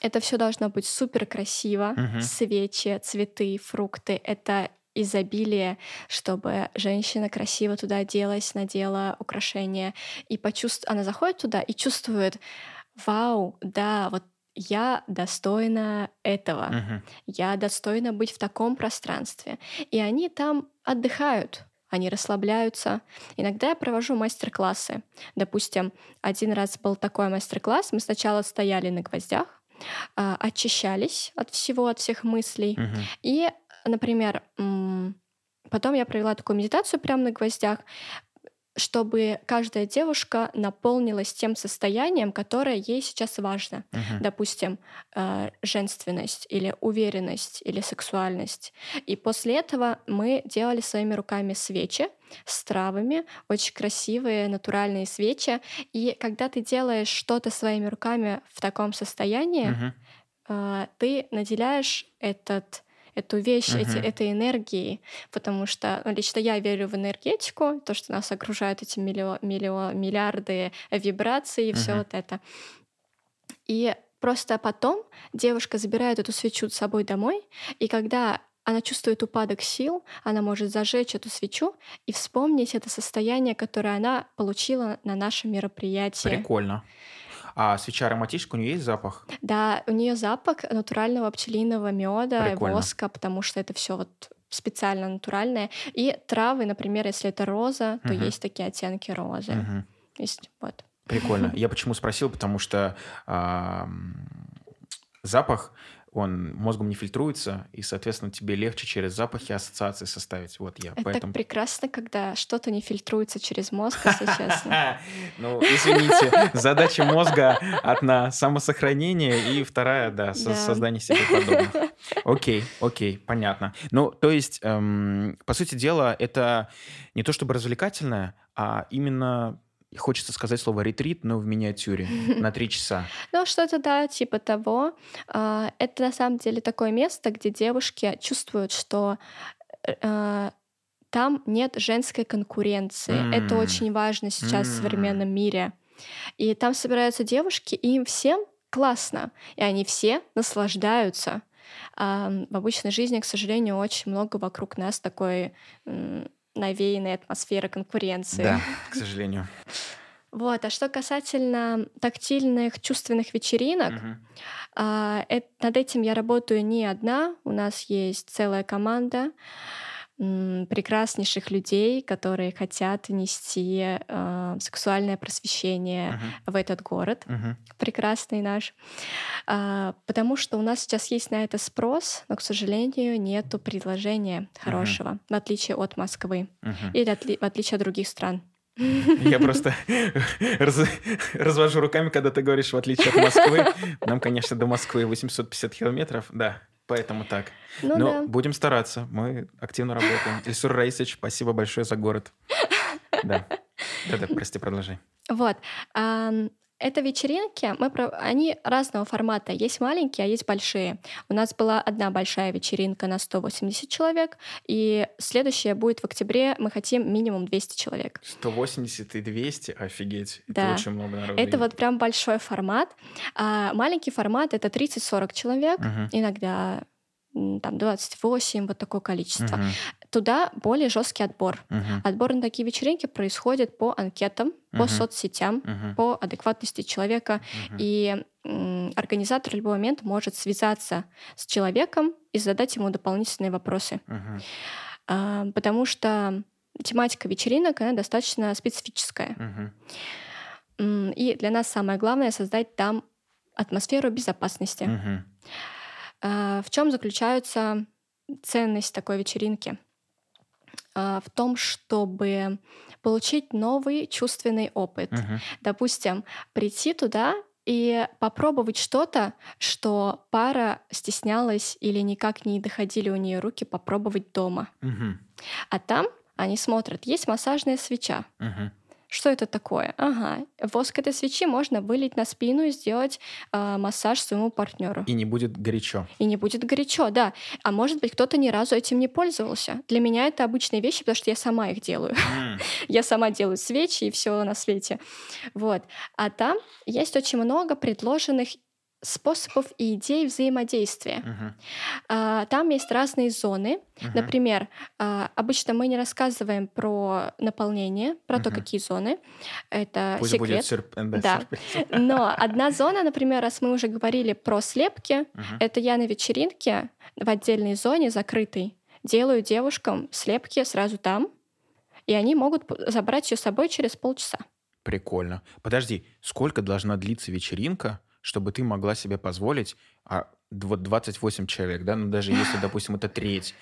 это все должно быть супер красиво, Мгм. свечи, цветы, фрукты. Это изобилие, чтобы женщина красиво туда оделась, надела украшения и почувствует, она заходит туда и чувствует, вау, да, вот я достойна этого, Мгм. я достойна быть в таком пространстве. И они там отдыхают, они расслабляются. Иногда я провожу мастер-классы. Допустим, один раз был такой мастер-класс. Мы сначала стояли на гвоздях, а, очищались от всего, от всех мыслей. Мгм. И, например, потом я провела такую медитацию прямо на гвоздях, чтобы каждая девушка наполнилась тем состоянием, которое ей сейчас важно. Мгм. Допустим, э, женственность или уверенность или сексуальность. И после этого мы делали своими руками свечи с травами, очень красивые натуральные свечи. И когда ты делаешь что-то своими руками в таком состоянии, Мгм. э, ты наделяешь этот эту вещь, эти, Мгм. этой энергией, потому что ну, лично я верю в энергетику, то, что нас окружают эти миллио, миллио- миллиарды вибраций и все Мгм. вот это. И просто потом девушка забирает эту свечу с собой домой, и когда она чувствует упадок сил, она может зажечь эту свечу и вспомнить это состояние, которое она получила на нашем мероприятии. Прикольно. А свеча ароматическая, у нее есть запах? Да, у нее запах натурального пчелиного меда, Прикольно. воска, потому что это все вот специально натуральное. И травы, например, если это роза, то есть такие оттенки розы. Мгм. Есть вот. Прикольно. Я почему спросил, потому что ам, запах, он мозгом не фильтруется, и, соответственно, тебе легче через запахи ассоциации составить. Вот я Это поэтому... так прекрасно, когда что-то не фильтруется через мозг, если честно. Ну, извините, задача мозга одна — самосохранение, и вторая, да, со- Да. создание себе подобных. Окей, окей, понятно. Ну, то есть, эм, по сути дела, это не то чтобы развлекательное, а именно, хочется сказать слово ретрит, но в миниатюре, на три часа. Ну, что-то, да, типа того. А, Это на самом деле такое место, где девушки чувствуют, что э, э, там нет женской конкуренции. Это очень важно сейчас в современном мире. И там собираются девушки, и им всем классно, и они все наслаждаются. А в обычной жизни, к сожалению, очень много вокруг нас такой навеянной атмосферы конкуренции. Да, к сожалению. Вот, а что касательно тактильных, чувственных вечеринок, а, эт- над этим я работаю не одна. У нас есть целая команда прекраснейших людей, которые хотят нести а, сексуальное просвещение Мгм. в этот город Мгм. прекрасный наш, А, потому что у нас сейчас есть на это спрос, но, к сожалению, нету предложения хорошего, в отличие от Москвы Мгм. или отли- в отличие от других стран. Я просто раз- развожу руками, когда ты говоришь, в отличие от Москвы. Нам, конечно, до Москвы 850 километров, да, поэтому так. Ну Но да. будем стараться, мы активно работаем. Ильсур Раисович, спасибо большое за город. Да, да-да, прости, продолжай. Вот. Это вечеринки, мы про... они разного формата. Есть маленькие, а есть большие. У нас была одна большая вечеринка на 180 человек, и следующая будет в октябре. Мы хотим минимум 200 человек. 180 и 200, офигеть, это Да. очень много народу. Это вот прям большой формат. А маленький формат — это 30-40 человек, Мгм. иногда там 28, вот такое количество. Мгм. Туда более жесткий отбор. Мгм. Отбор на такие вечеринки происходит по анкетам, по соцсетям, Мгм. по адекватности человека. Мгм. И организатор в любой момент может связаться с человеком и задать ему дополнительные вопросы. Мгм. А, потому что тематика вечеринок, она достаточно специфическая. М, И для нас самое главное создать там атмосферу безопасности. Мгм. А, В чем заключается ценность такой вечеринки? А, В том, чтобы получить новый чувственный опыт. Мгм. Допустим, прийти туда и попробовать что-то, что пара стеснялась или никак не доходили у нее руки попробовать дома. Мгм. А там они смотрят, есть массажная свеча. Мгм. Что это такое? Ага, воск этой свечи можно вылить на спину и сделать а, массаж своему партнеру. И не будет горячо. И не будет горячо, да. А может быть, кто-то ни разу этим не пользовался. Для меня это обычные вещи, потому что я сама их делаю. М. Я сама делаю свечи и все на свете. Вот. А там есть очень много предложенных способов и идей взаимодействия. А, Там есть разные зоны. Мгм. Например, а, обычно мы не рассказываем про наполнение, про то, Мгм. какие зоны. Это Пусть секрет. будет сюрп- э, да, сюрприз. Но одна зона, например, раз мы уже говорили про слепки, Мгм. это я на вечеринке в отдельной зоне закрытой делаю девушкам слепки сразу там, и они могут забрать ее с собой через полчаса. Прикольно. Подожди, сколько должна длиться вечеринка, чтобы ты могла себе позволить, а вот 28 человек, да, ну даже если, допустим, это треть,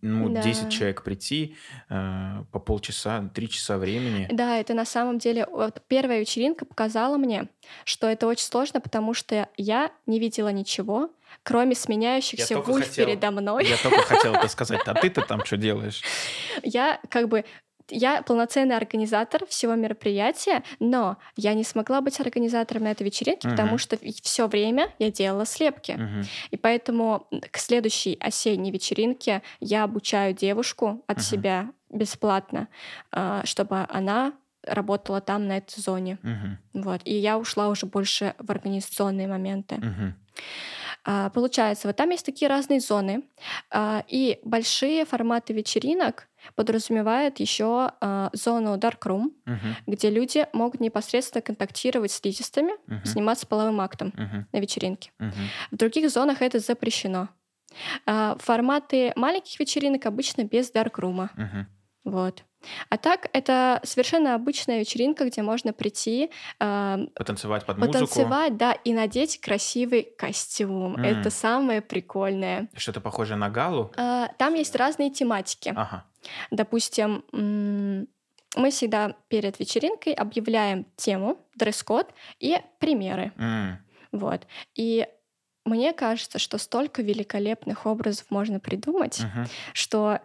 ну Да. 10 человек прийти, э, по полчаса, 3 часа времени. Да, это на самом деле вот первая вечеринка показала мне, что это очень сложно, потому что я не видела ничего, кроме сменяющихся хотел- передо мной. Я только хотел это сказать, а ты-то там что делаешь? Я как бы я полноценный организатор всего мероприятия, но я не смогла быть организатором на этой вечеринке, потому Мгм. что все время я делала слепки. Мгм. И поэтому к следующей осенней вечеринке я обучаю девушку от Мгм. себя бесплатно, а, чтобы она работала там, на этой зоне. Мгм. Вот. И я ушла уже больше в организационные моменты. Мгм. А, Получается, вот там есть такие разные зоны, а, и большие форматы вечеринок подразумевают еще а, зону Dark Room, Мгм. где люди могут непосредственно контактировать с слизистыми, Мгм. заниматься половым актом Мгм. на вечеринке. Мгм. В других зонах это запрещено. Форматы маленьких вечеринок обычно без даркрума. Мгм. Вот. А так, это совершенно обычная вечеринка, где можно прийти, а, Потанцевать под музыку. потанцевать, да, и надеть красивый костюм. М. Это самое прикольное. Что-то похожее на галу. А, Там есть разные тематики. Ага. Допустим, мы всегда перед вечеринкой объявляем тему, дресс-код и примеры. М. Вот. И мне кажется, что столько великолепных образов можно придумать, Мгм. что э,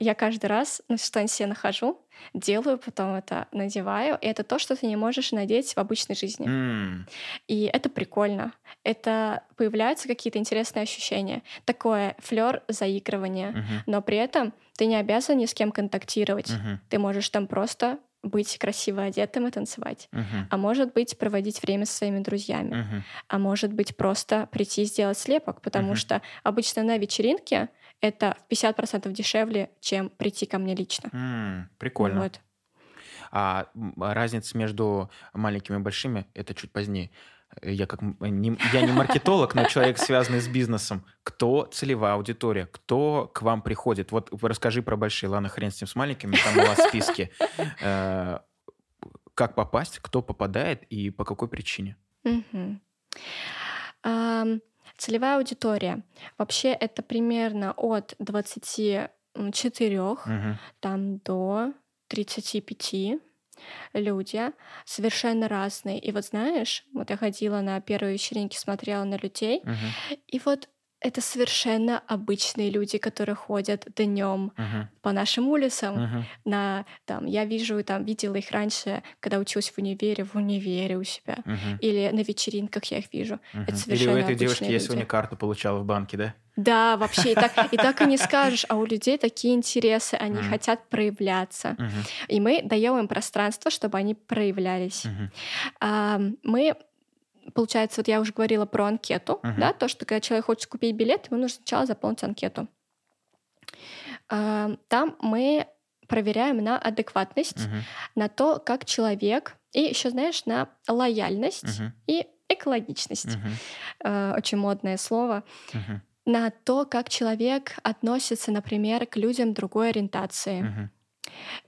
я каждый раз ну, что-нибудь себе нахожу, делаю, потом это надеваю, и это то, что ты не можешь надеть в обычной жизни. М. И это прикольно. Это появляются какие-то интересные ощущения. Такое флер заигрывания. Мгм. Но при этом ты не обязан ни с кем контактировать. Мгм. Ты можешь там просто быть красиво одетым и танцевать. Мгм. А может быть, проводить время со своими друзьями. Мгм. А может быть, просто прийти и сделать слепок, потому Мгм. что обычно на вечеринке это в 50% дешевле, чем прийти ко мне лично. М. Прикольно. Вот. А разница между маленькими и большими это чуть позднее. Я как не, я не маркетолог, но человек, связанный с бизнесом. Кто целевая аудитория? Кто к вам приходит? Вот расскажи про большие. Ладно, хрен с ним с маленькими, там у вас списки. Э, Как попасть, кто попадает и по какой причине? Целевая аудитория. Вообще это примерно от 24 Мгм. там до 35 люди совершенно разные. И вот знаешь, вот я ходила на первые вечеринки, смотрела на людей, Мгм. и вот это совершенно обычные люди, которые ходят днем Мгм. по нашим улицам. Мгм. На там я вижу там видела их раньше, когда училась в универе, в универе у себя, Мгм. или на вечеринках я их вижу. Мгм. Это Или у совершенно этой девушки обычные я люди. сегодня карту получала в банке, да? Да, вообще и так и так и не скажешь, а у людей такие интересы, они Мгм. хотят проявляться, Мгм. и мы даем им пространство, чтобы они проявлялись. Мгм. А, мы Получается, вот я уже говорила про анкету, Мгм. да, то, что когда человек хочет купить билет, ему нужно сначала заполнить анкету. Там мы проверяем на адекватность, Мгм. на то, как человек, и еще, знаешь, на лояльность Мгм. и экологичность. Э, Очень модное слово. Мгм. На то, как человек относится, например, к людям другой ориентации. Мгм.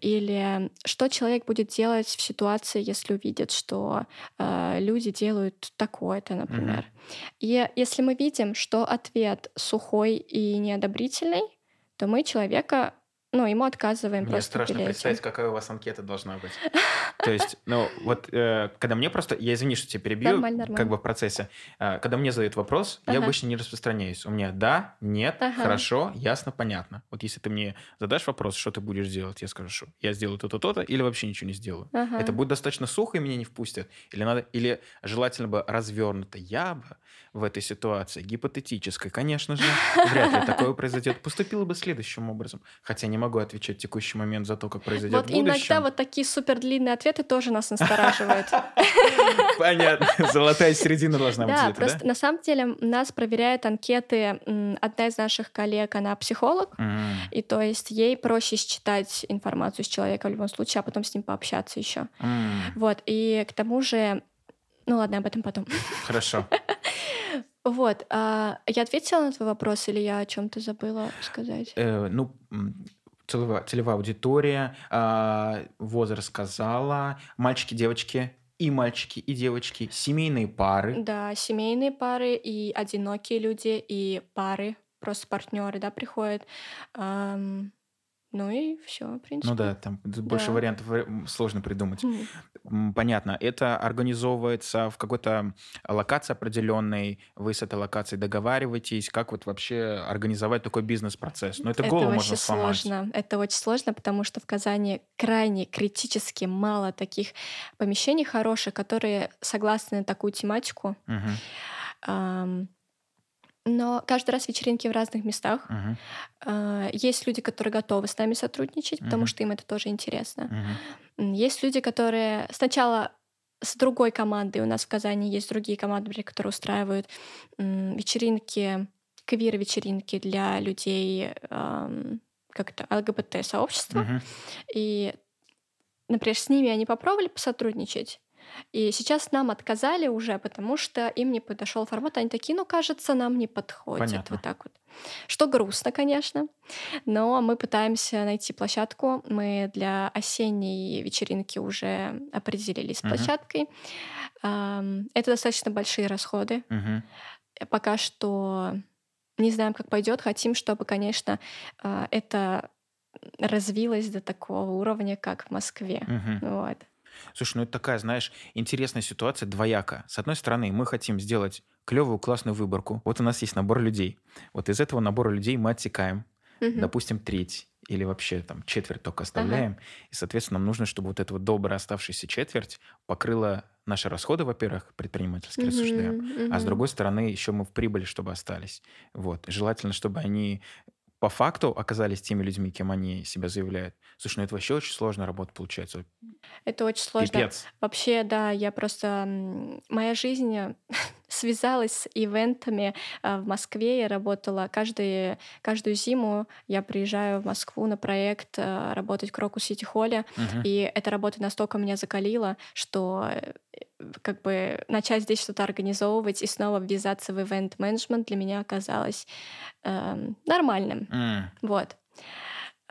Или что человек будет делать в ситуации, если увидит, что э, люди делают такое-то, например. И если мы видим, что ответ сухой и неодобрительный, то мы человека, ну, ему отказываем Мне просто страшно билете. представить, какая у вас анкета должна быть. То есть, ну, вот, э, когда мне просто... Я извини, что тебя перебью, Нормально, нормально. как бы в процессе. Э, когда мне задают вопрос, я Ага. обычно не распространяюсь. У меня да, нет, Ага. хорошо, ясно, понятно. Вот если ты мне задашь вопрос, что ты будешь делать, я скажу, что я сделаю то-то, то-то, или вообще ничего не сделаю. Ага. Это будет достаточно сухо, и меня не впустят. Или надо, или желательно бы развернуто. Я бы в этой ситуации, гипотетической, конечно же, вряд ли такое произойдет, поступила бы следующим образом. Хотя не могу отвечать в текущий момент за то, как произойдет Вот иногда вот такие супер длинные ответы тоже нас настораживают. Понятно. Золотая середина должна быть Да, где-то, просто на самом деле нас проверяет анкеты одна из наших коллег, она психолог, и то есть ей проще считать информацию с человека в любом случае, а потом с ним пообщаться еще. Вот, и к тому же, ну ладно, об этом потом. Хорошо. Вот, а я ответила на твой вопрос или я о чем-то забыла сказать? Э, ну, целевая, целевая аудитория, а, возраст сказала, мальчики, девочки и мальчики, и девочки, семейные пары. Да, семейные пары и одинокие люди, и пары, просто партнеры, да, приходят. Ну и все, в принципе. Ну да, там больше Да. вариантов сложно придумать. Мгм. Понятно. Это организовывается в какой-то локации определенной. Вы с этой локацией договариваетесь. Как вот вообще организовать такой бизнес-процесс? Ну, это Это голову можно сломать. сложно. Это очень сложно, потому что в Казани крайне критически мало таких помещений хороших, которые согласны на такую тематику. Ам, Но каждый раз вечеринки в разных местах. А, Есть люди, которые готовы с нами сотрудничать, потому Мгм. что им это тоже интересно. М, Есть люди, которые сначала с другой командой, у нас в Казани есть другие команды, которые устраивают вечеринки, квир-вечеринки для людей как-то ЛГБТ-сообщества. Мгм. И, например, с ними они попробовали посотрудничать, и сейчас нам отказали уже, потому что им не подошел формат. Они такие, ну, кажется, нам не подходит. Понятно. Вот так вот. Что грустно, конечно. Но мы пытаемся найти площадку. Мы для осенней вечеринки уже определились с Мгм. площадкой. Это достаточно большие расходы. Мгм. Пока что не знаем, как пойдет. Хотим, чтобы, конечно, а, это развилось до такого уровня, как в Москве. Мгм. Вот. Слушай, ну это такая, знаешь, интересная ситуация, двояка. С одной стороны, мы хотим сделать клевую, классную выборку. Вот у нас есть набор людей. Вот из этого набора людей мы отсекаем, Мгм. допустим, треть или вообще там четверть только оставляем. И, соответственно, нам нужно, чтобы вот эта вот добрая оставшаяся четверть покрыла наши расходы, во-первых, предпринимательские рассуждаем, Мгм, а с другой стороны еще мы в прибыли, чтобы остались. Вот. Желательно, чтобы они по факту оказались теми людьми, кем они себя заявляют. Слушай, ну это вообще очень сложная работа получается. Это очень сложно. Пипец. Вообще, да, я просто... Моя жизнь связалась с ивентами а, в Москве. Я работала каждый, каждую зиму. Я приезжаю в Москву на проект а, работать в Крокус Сити Холле. И эта работа настолько меня закалила, что э, как бы начать здесь что-то организовывать и снова ввязаться в ивент-менеджмент для меня оказалось эм, нормальным. М. Вот.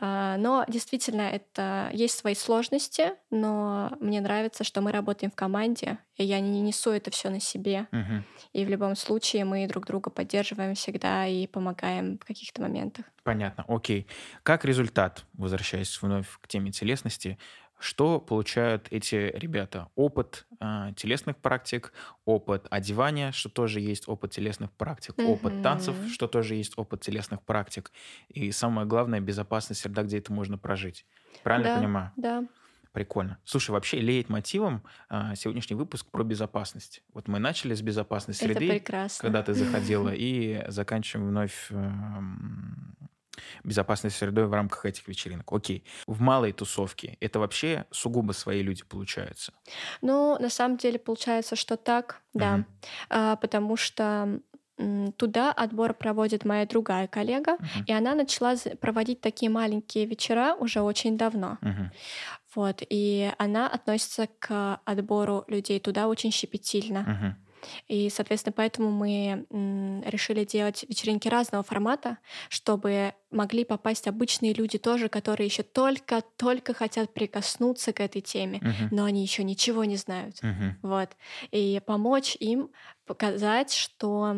А, Но действительно, это есть свои сложности, но мне нравится, что мы работаем в команде, и я не несу это все на себе. Мгм. И в любом случае мы друг друга поддерживаем всегда и помогаем в каких-то моментах. Понятно, окей. Как результат, возвращаясь вновь к теме телесности, что получают эти ребята? Опыт а, телесных практик, опыт одевания, что тоже есть опыт телесных практик, опыт танцев, что тоже есть опыт телесных практик, и самое главное, безопасная среда, где это можно прожить. Правильно я Да, понимаю? да. Прикольно. Слушай, вообще леет мотивом а, сегодняшний выпуск про безопасность. Вот мы начали с безопасной Это среды, когда ты заходила, и заканчиваем вновь эм, безопасной средой в рамках этих вечеринок. Окей. В малой тусовке это вообще сугубо свои люди получаются. Ну, на самом деле получается, что так, да. Мгм. А, потому что туда отбор проводит моя другая коллега, Мгм. и она начала проводить такие маленькие вечера уже очень давно. Мгм. Вот, и она относится к отбору людей туда очень щепетильно. Мгм. И, соответственно, поэтому мы решили делать вечеринки разного формата, чтобы могли попасть обычные люди тоже, которые еще только-только хотят прикоснуться к этой теме, Мгм. но они еще ничего не знают. Мгм. Вот. И помочь им показать, что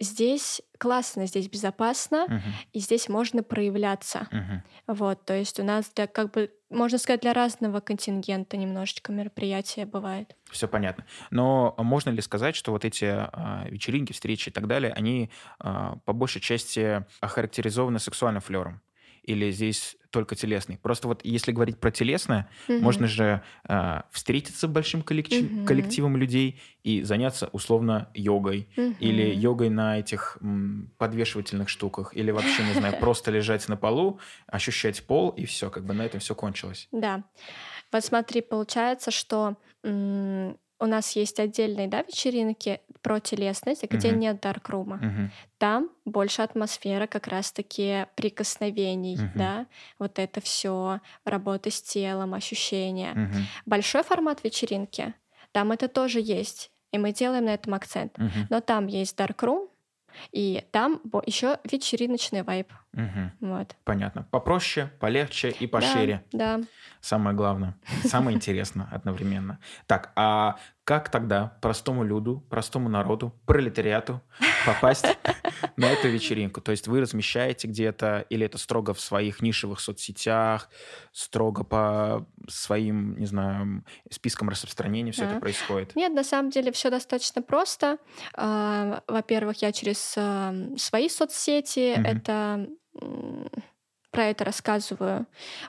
здесь классно, здесь безопасно, Мгм. и здесь можно проявляться. Мгм. Вот, то есть у нас для, как бы, можно сказать, для разного контингента немножечко мероприятия бывает. Все понятно. Но можно ли сказать, что вот эти а, вечеринки, встречи и так далее, они а, по большей части охарактеризованы сексуальным флером? Или здесь только телесный? Просто вот если говорить про телесное, Мгм. можно же а, встретиться большим коллектив- Мгм. коллективом людей и заняться условно йогой. Или Мгм. йогой на этих м, подвешивательных штуках. Или вообще, не знаю, просто лежать на полу, ощущать пол, и все, как бы на этом все кончилось. Да. Вот смотри, получается, что у нас есть отдельные да, вечеринки про телесность, где Мгм. нет даркрума. Мгм. Там больше атмосфера как раз-таки прикосновений, Мгм. да, вот это все, работа с телом, ощущения. Мгм. Большой формат вечеринки, там это тоже есть, и мы делаем на этом акцент. Мгм. Но там есть room, и там еще вечериночный вайб. Мгм. Вот. Понятно. Попроще, полегче и пошире. Да, да. Самое главное. Самое интересное одновременно. Так, а как тогда простому люду, простому народу, пролетариату попасть на эту вечеринку? То есть вы размещаете где-то, или это строго в своих нишевых соцсетях, строго по своим, не знаю, спискам распространения все это происходит? Нет, на самом деле все достаточно просто. А, Во-первых, я через ам, свои соцсети это про это рассказываю.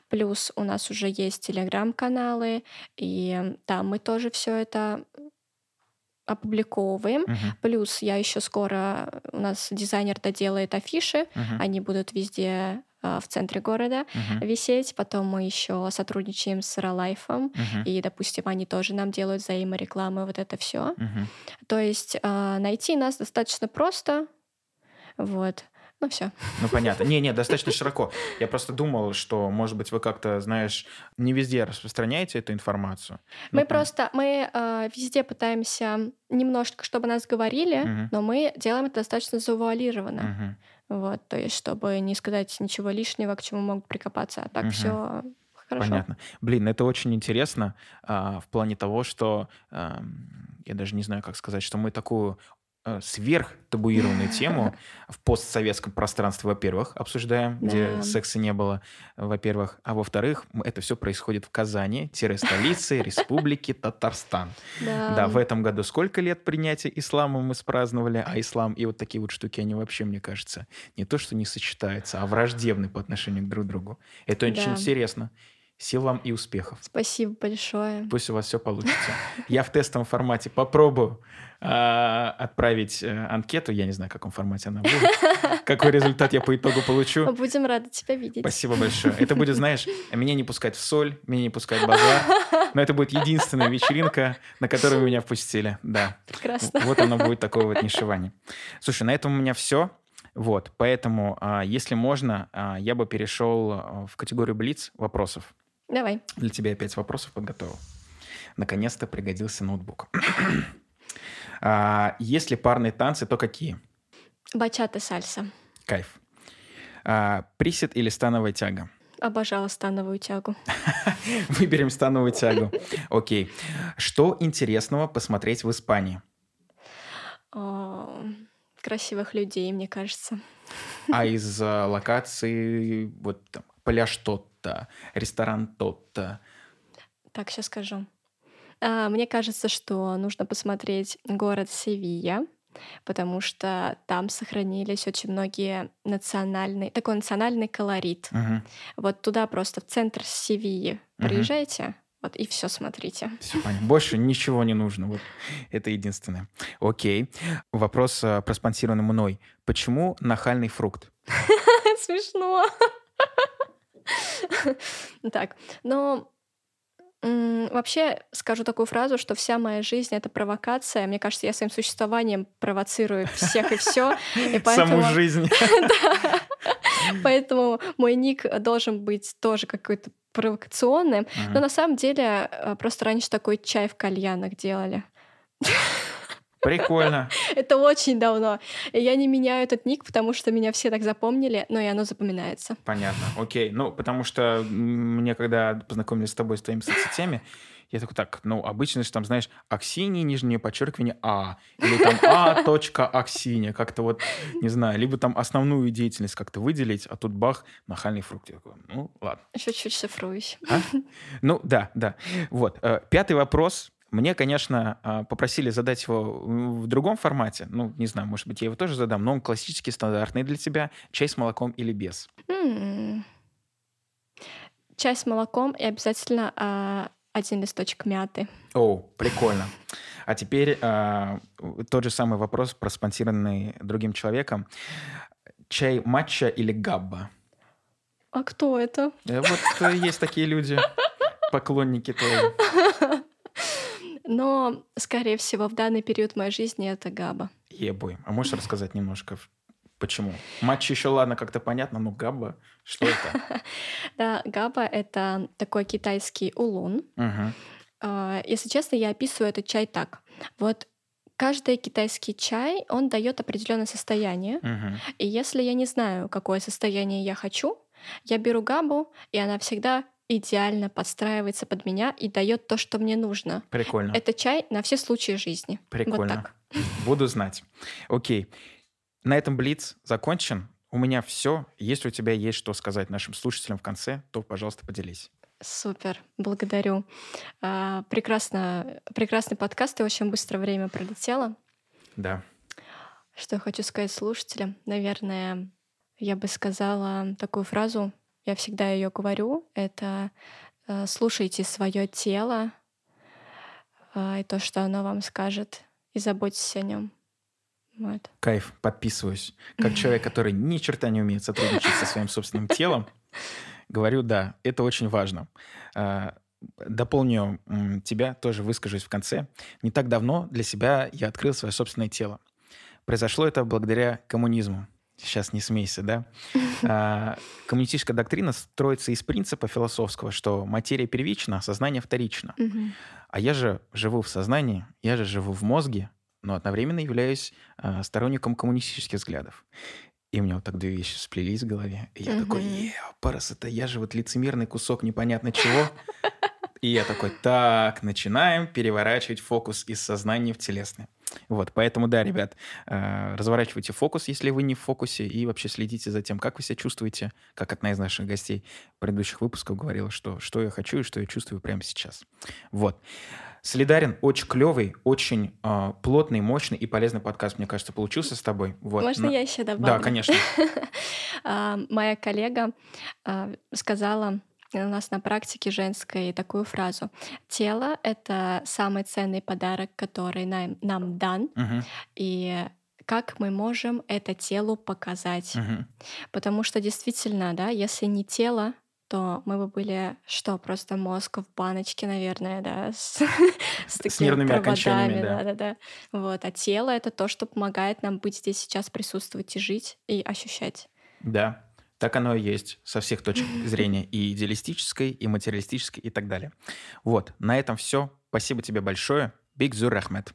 Плюс у нас уже есть телеграм-каналы, и там мы тоже все это опубликовываем. Мгм. Плюс я еще скоро у нас дизайнер доделает афиши, Мгм. они будут везде а, в центре города Мгм. висеть. Потом мы еще сотрудничаем с Ролайфом, Мгм. и, допустим, они тоже нам делают взаиморекламы, вот это все. Мгм. То есть а, найти нас достаточно просто. Вот. Ну все. Ну, понятно. Не-не, достаточно широко. Я просто думал, что, может быть, вы как-то, знаешь, не везде распространяете эту информацию. Ну, Мы пон- просто, мы а, везде пытаемся немножко, чтобы нас говорили, Мгм. но мы делаем это достаточно завуалированно. Мгм. Вот, то есть, чтобы не сказать ничего лишнего, к чему могут прикопаться. А так Мгм. все хорошо. Понятно. Блин, это очень интересно а, в плане того, что ам, я даже не знаю, как сказать, что мы такую э, сверхтабуированную тему в постсоветском пространстве, во-первых, обсуждаем, где Да. секса не было, во-первых, а во-вторых, это все происходит в Казани, столице Республики Татарстан. Да. Да, в этом году сколько лет принятия ислама мы спраздновали, а ислам и вот такие вот штуки, они вообще, мне кажется, не то, что не сочетаются, а враждебны по отношению к друг другу. Это очень Да. интересно. Сил вам и успехов. Спасибо большое. Пусть у вас все получится. Я в тестовом формате попробую а, отправить э, анкету. Я не знаю, в каком формате она будет. Какой результат я по итогу получу. Будем рады тебя видеть. Спасибо большое. Это будет, знаешь, меня не пускать в соль, меня не пускать в базар. Но это будет единственная вечеринка, на которую меня впустили. Да. Прекрасно. Вот оно будет такое вот нишевание. Слушай, на этом у меня все. Вот, поэтому, а, если можно, а, я бы перешел а, в категорию Блиц вопросов. Давай. Для тебя пять вопросов подготовил. Наконец-то пригодился ноутбук. А, Если парные танцы, то какие? Бачата сальса. Кайф. А, Присед или становая тяга? Обожала становую тягу. Выберем становую тягу. Окей. Что интересного посмотреть в Испании? О, красивых людей, мне кажется. А из а, локаций, вот там, пляж тот-то, ресторан тот-то. Так, сейчас скажу. А, Мне кажется, что нужно посмотреть город Севилья, потому что там сохранились очень многие национальные, такой национальный колорит. Мгм. Вот туда просто в центр Севильи приезжайте, вот и все смотрите. Всё понятно. Больше ничего не нужно. Вот это единственное. Окей. Вопрос а, проспонсированный мной. Почему нахальный фрукт? Смешно. Так, но вообще скажу такую фразу, что вся моя жизнь это провокация. Мне кажется, я своим существованием провоцирую всех и все. И Саму жизнь. поэтому мой ник должен быть тоже какой-то провокационным. Но на самом деле э, просто раньше такой чай в кальянах делали. Прикольно. Это очень давно. Я не меняю этот ник, потому что меня все так запомнили, но и оно запоминается. Понятно. Окей. Ну, потому что мне, когда познакомились с тобой, с твоими соцсетями, я такой, так, ну, обычно же там, знаешь, Аксинья, нижнее подчеркивание А, или там А, точка Аксинья, как-то вот, не знаю, либо там основную деятельность как-то выделить, а тут бах, нахальный фрукт. Я такой, ну, ладно. Чуть-чуть шифруюсь. А? Ну, да, да. Вот. э, Пятый вопрос. Мне, конечно, а, попросили задать его в другом формате. Ну, не знаю, может быть, я его тоже задам, но он классический, стандартный для тебя. Чай с молоком или без? М. Чай с молоком и обязательно а, один листочек мяты. О, прикольно. А теперь а, тот же самый вопрос, проспонсированный другим человеком. Чай матча или габба? А кто это? Э, Вот э, есть такие люди, поклонники твои. Но, скорее всего, в данный период моей жизни это габа. Ебой. А можешь рассказать немножко, почему? Матч еще, ладно, как-то понятно, но габба, что это? Да, габа — это такой китайский улун. А, Если честно, я описываю этот чай так. Вот каждый китайский чай, он дает определенное состояние. И если я не знаю, какое состояние я хочу, я беру габу, и она всегда идеально подстраивается под меня и дает то, что мне нужно. Прикольно. Это чай на все случаи жизни. Вот Прикольно. так. Буду знать. Окей. На этом Блиц закончен. У меня все. Если у тебя есть что сказать нашим слушателям в конце, то, пожалуйста, поделись. Супер, благодарю. А, прекрасно, прекрасный подкаст, и очень быстро время пролетело. Да. Что я хочу сказать слушателям? Наверное, я бы сказала такую фразу, я всегда ее говорю, это э, слушайте свое тело а, и то, что оно вам скажет, и заботьтесь о нем. Вот. Кайф, подписываюсь. Как человек, который ни черта не умеет сотрудничать со своим собственным телом, говорю, да, это очень важно. А, Дополню тебя, тоже выскажусь в конце. Не так давно для себя я открыл свое собственное тело. Произошло это благодаря коммунизму. Сейчас не смейся, да? А, Коммунистическая доктрина строится из принципа философского, что материя первична, а сознание вторично. А я же живу в сознании, я же живу в мозге, но одновременно являюсь а, сторонником коммунистических взглядов. И у меня вот так две вещи сплелись в голове. И я такой, Мгм. е, парасота, я же вот лицемерный кусок непонятно чего. И я такой, так, начинаем переворачивать фокус из сознания в телесное. Вот, поэтому, да, ребят, э, разворачивайте фокус, если вы не в фокусе, и вообще следите за тем, как вы себя чувствуете, как одна из наших гостей предыдущих выпусков говорила, что, что я хочу и что я чувствую прямо сейчас. Вот. Солидарен, очень клевый, очень э, плотный, мощный и полезный подкаст, мне кажется, получился с тобой. Вот. Можно На- я еще добавлю? Да, конечно. А, Моя коллега а, сказала у нас на практике женской такую фразу. Тело — это самый ценный подарок, который нам, нам дан, Мгм, и как мы можем это телу показать. мгм. Потому что действительно, да, если не тело, то мы бы были что, просто мозг в баночке, наверное, да, с, с такими окончаниями, проводами, да. да, да, да. Вот, а тело это то, что помогает нам быть здесь сейчас, присутствовать и жить и ощущать. Да, так оно и есть со всех точек зрения, и идеалистической, и материалистической, и так далее. Вот, на этом все. Спасибо тебе большое. Биг Зур Ахмед.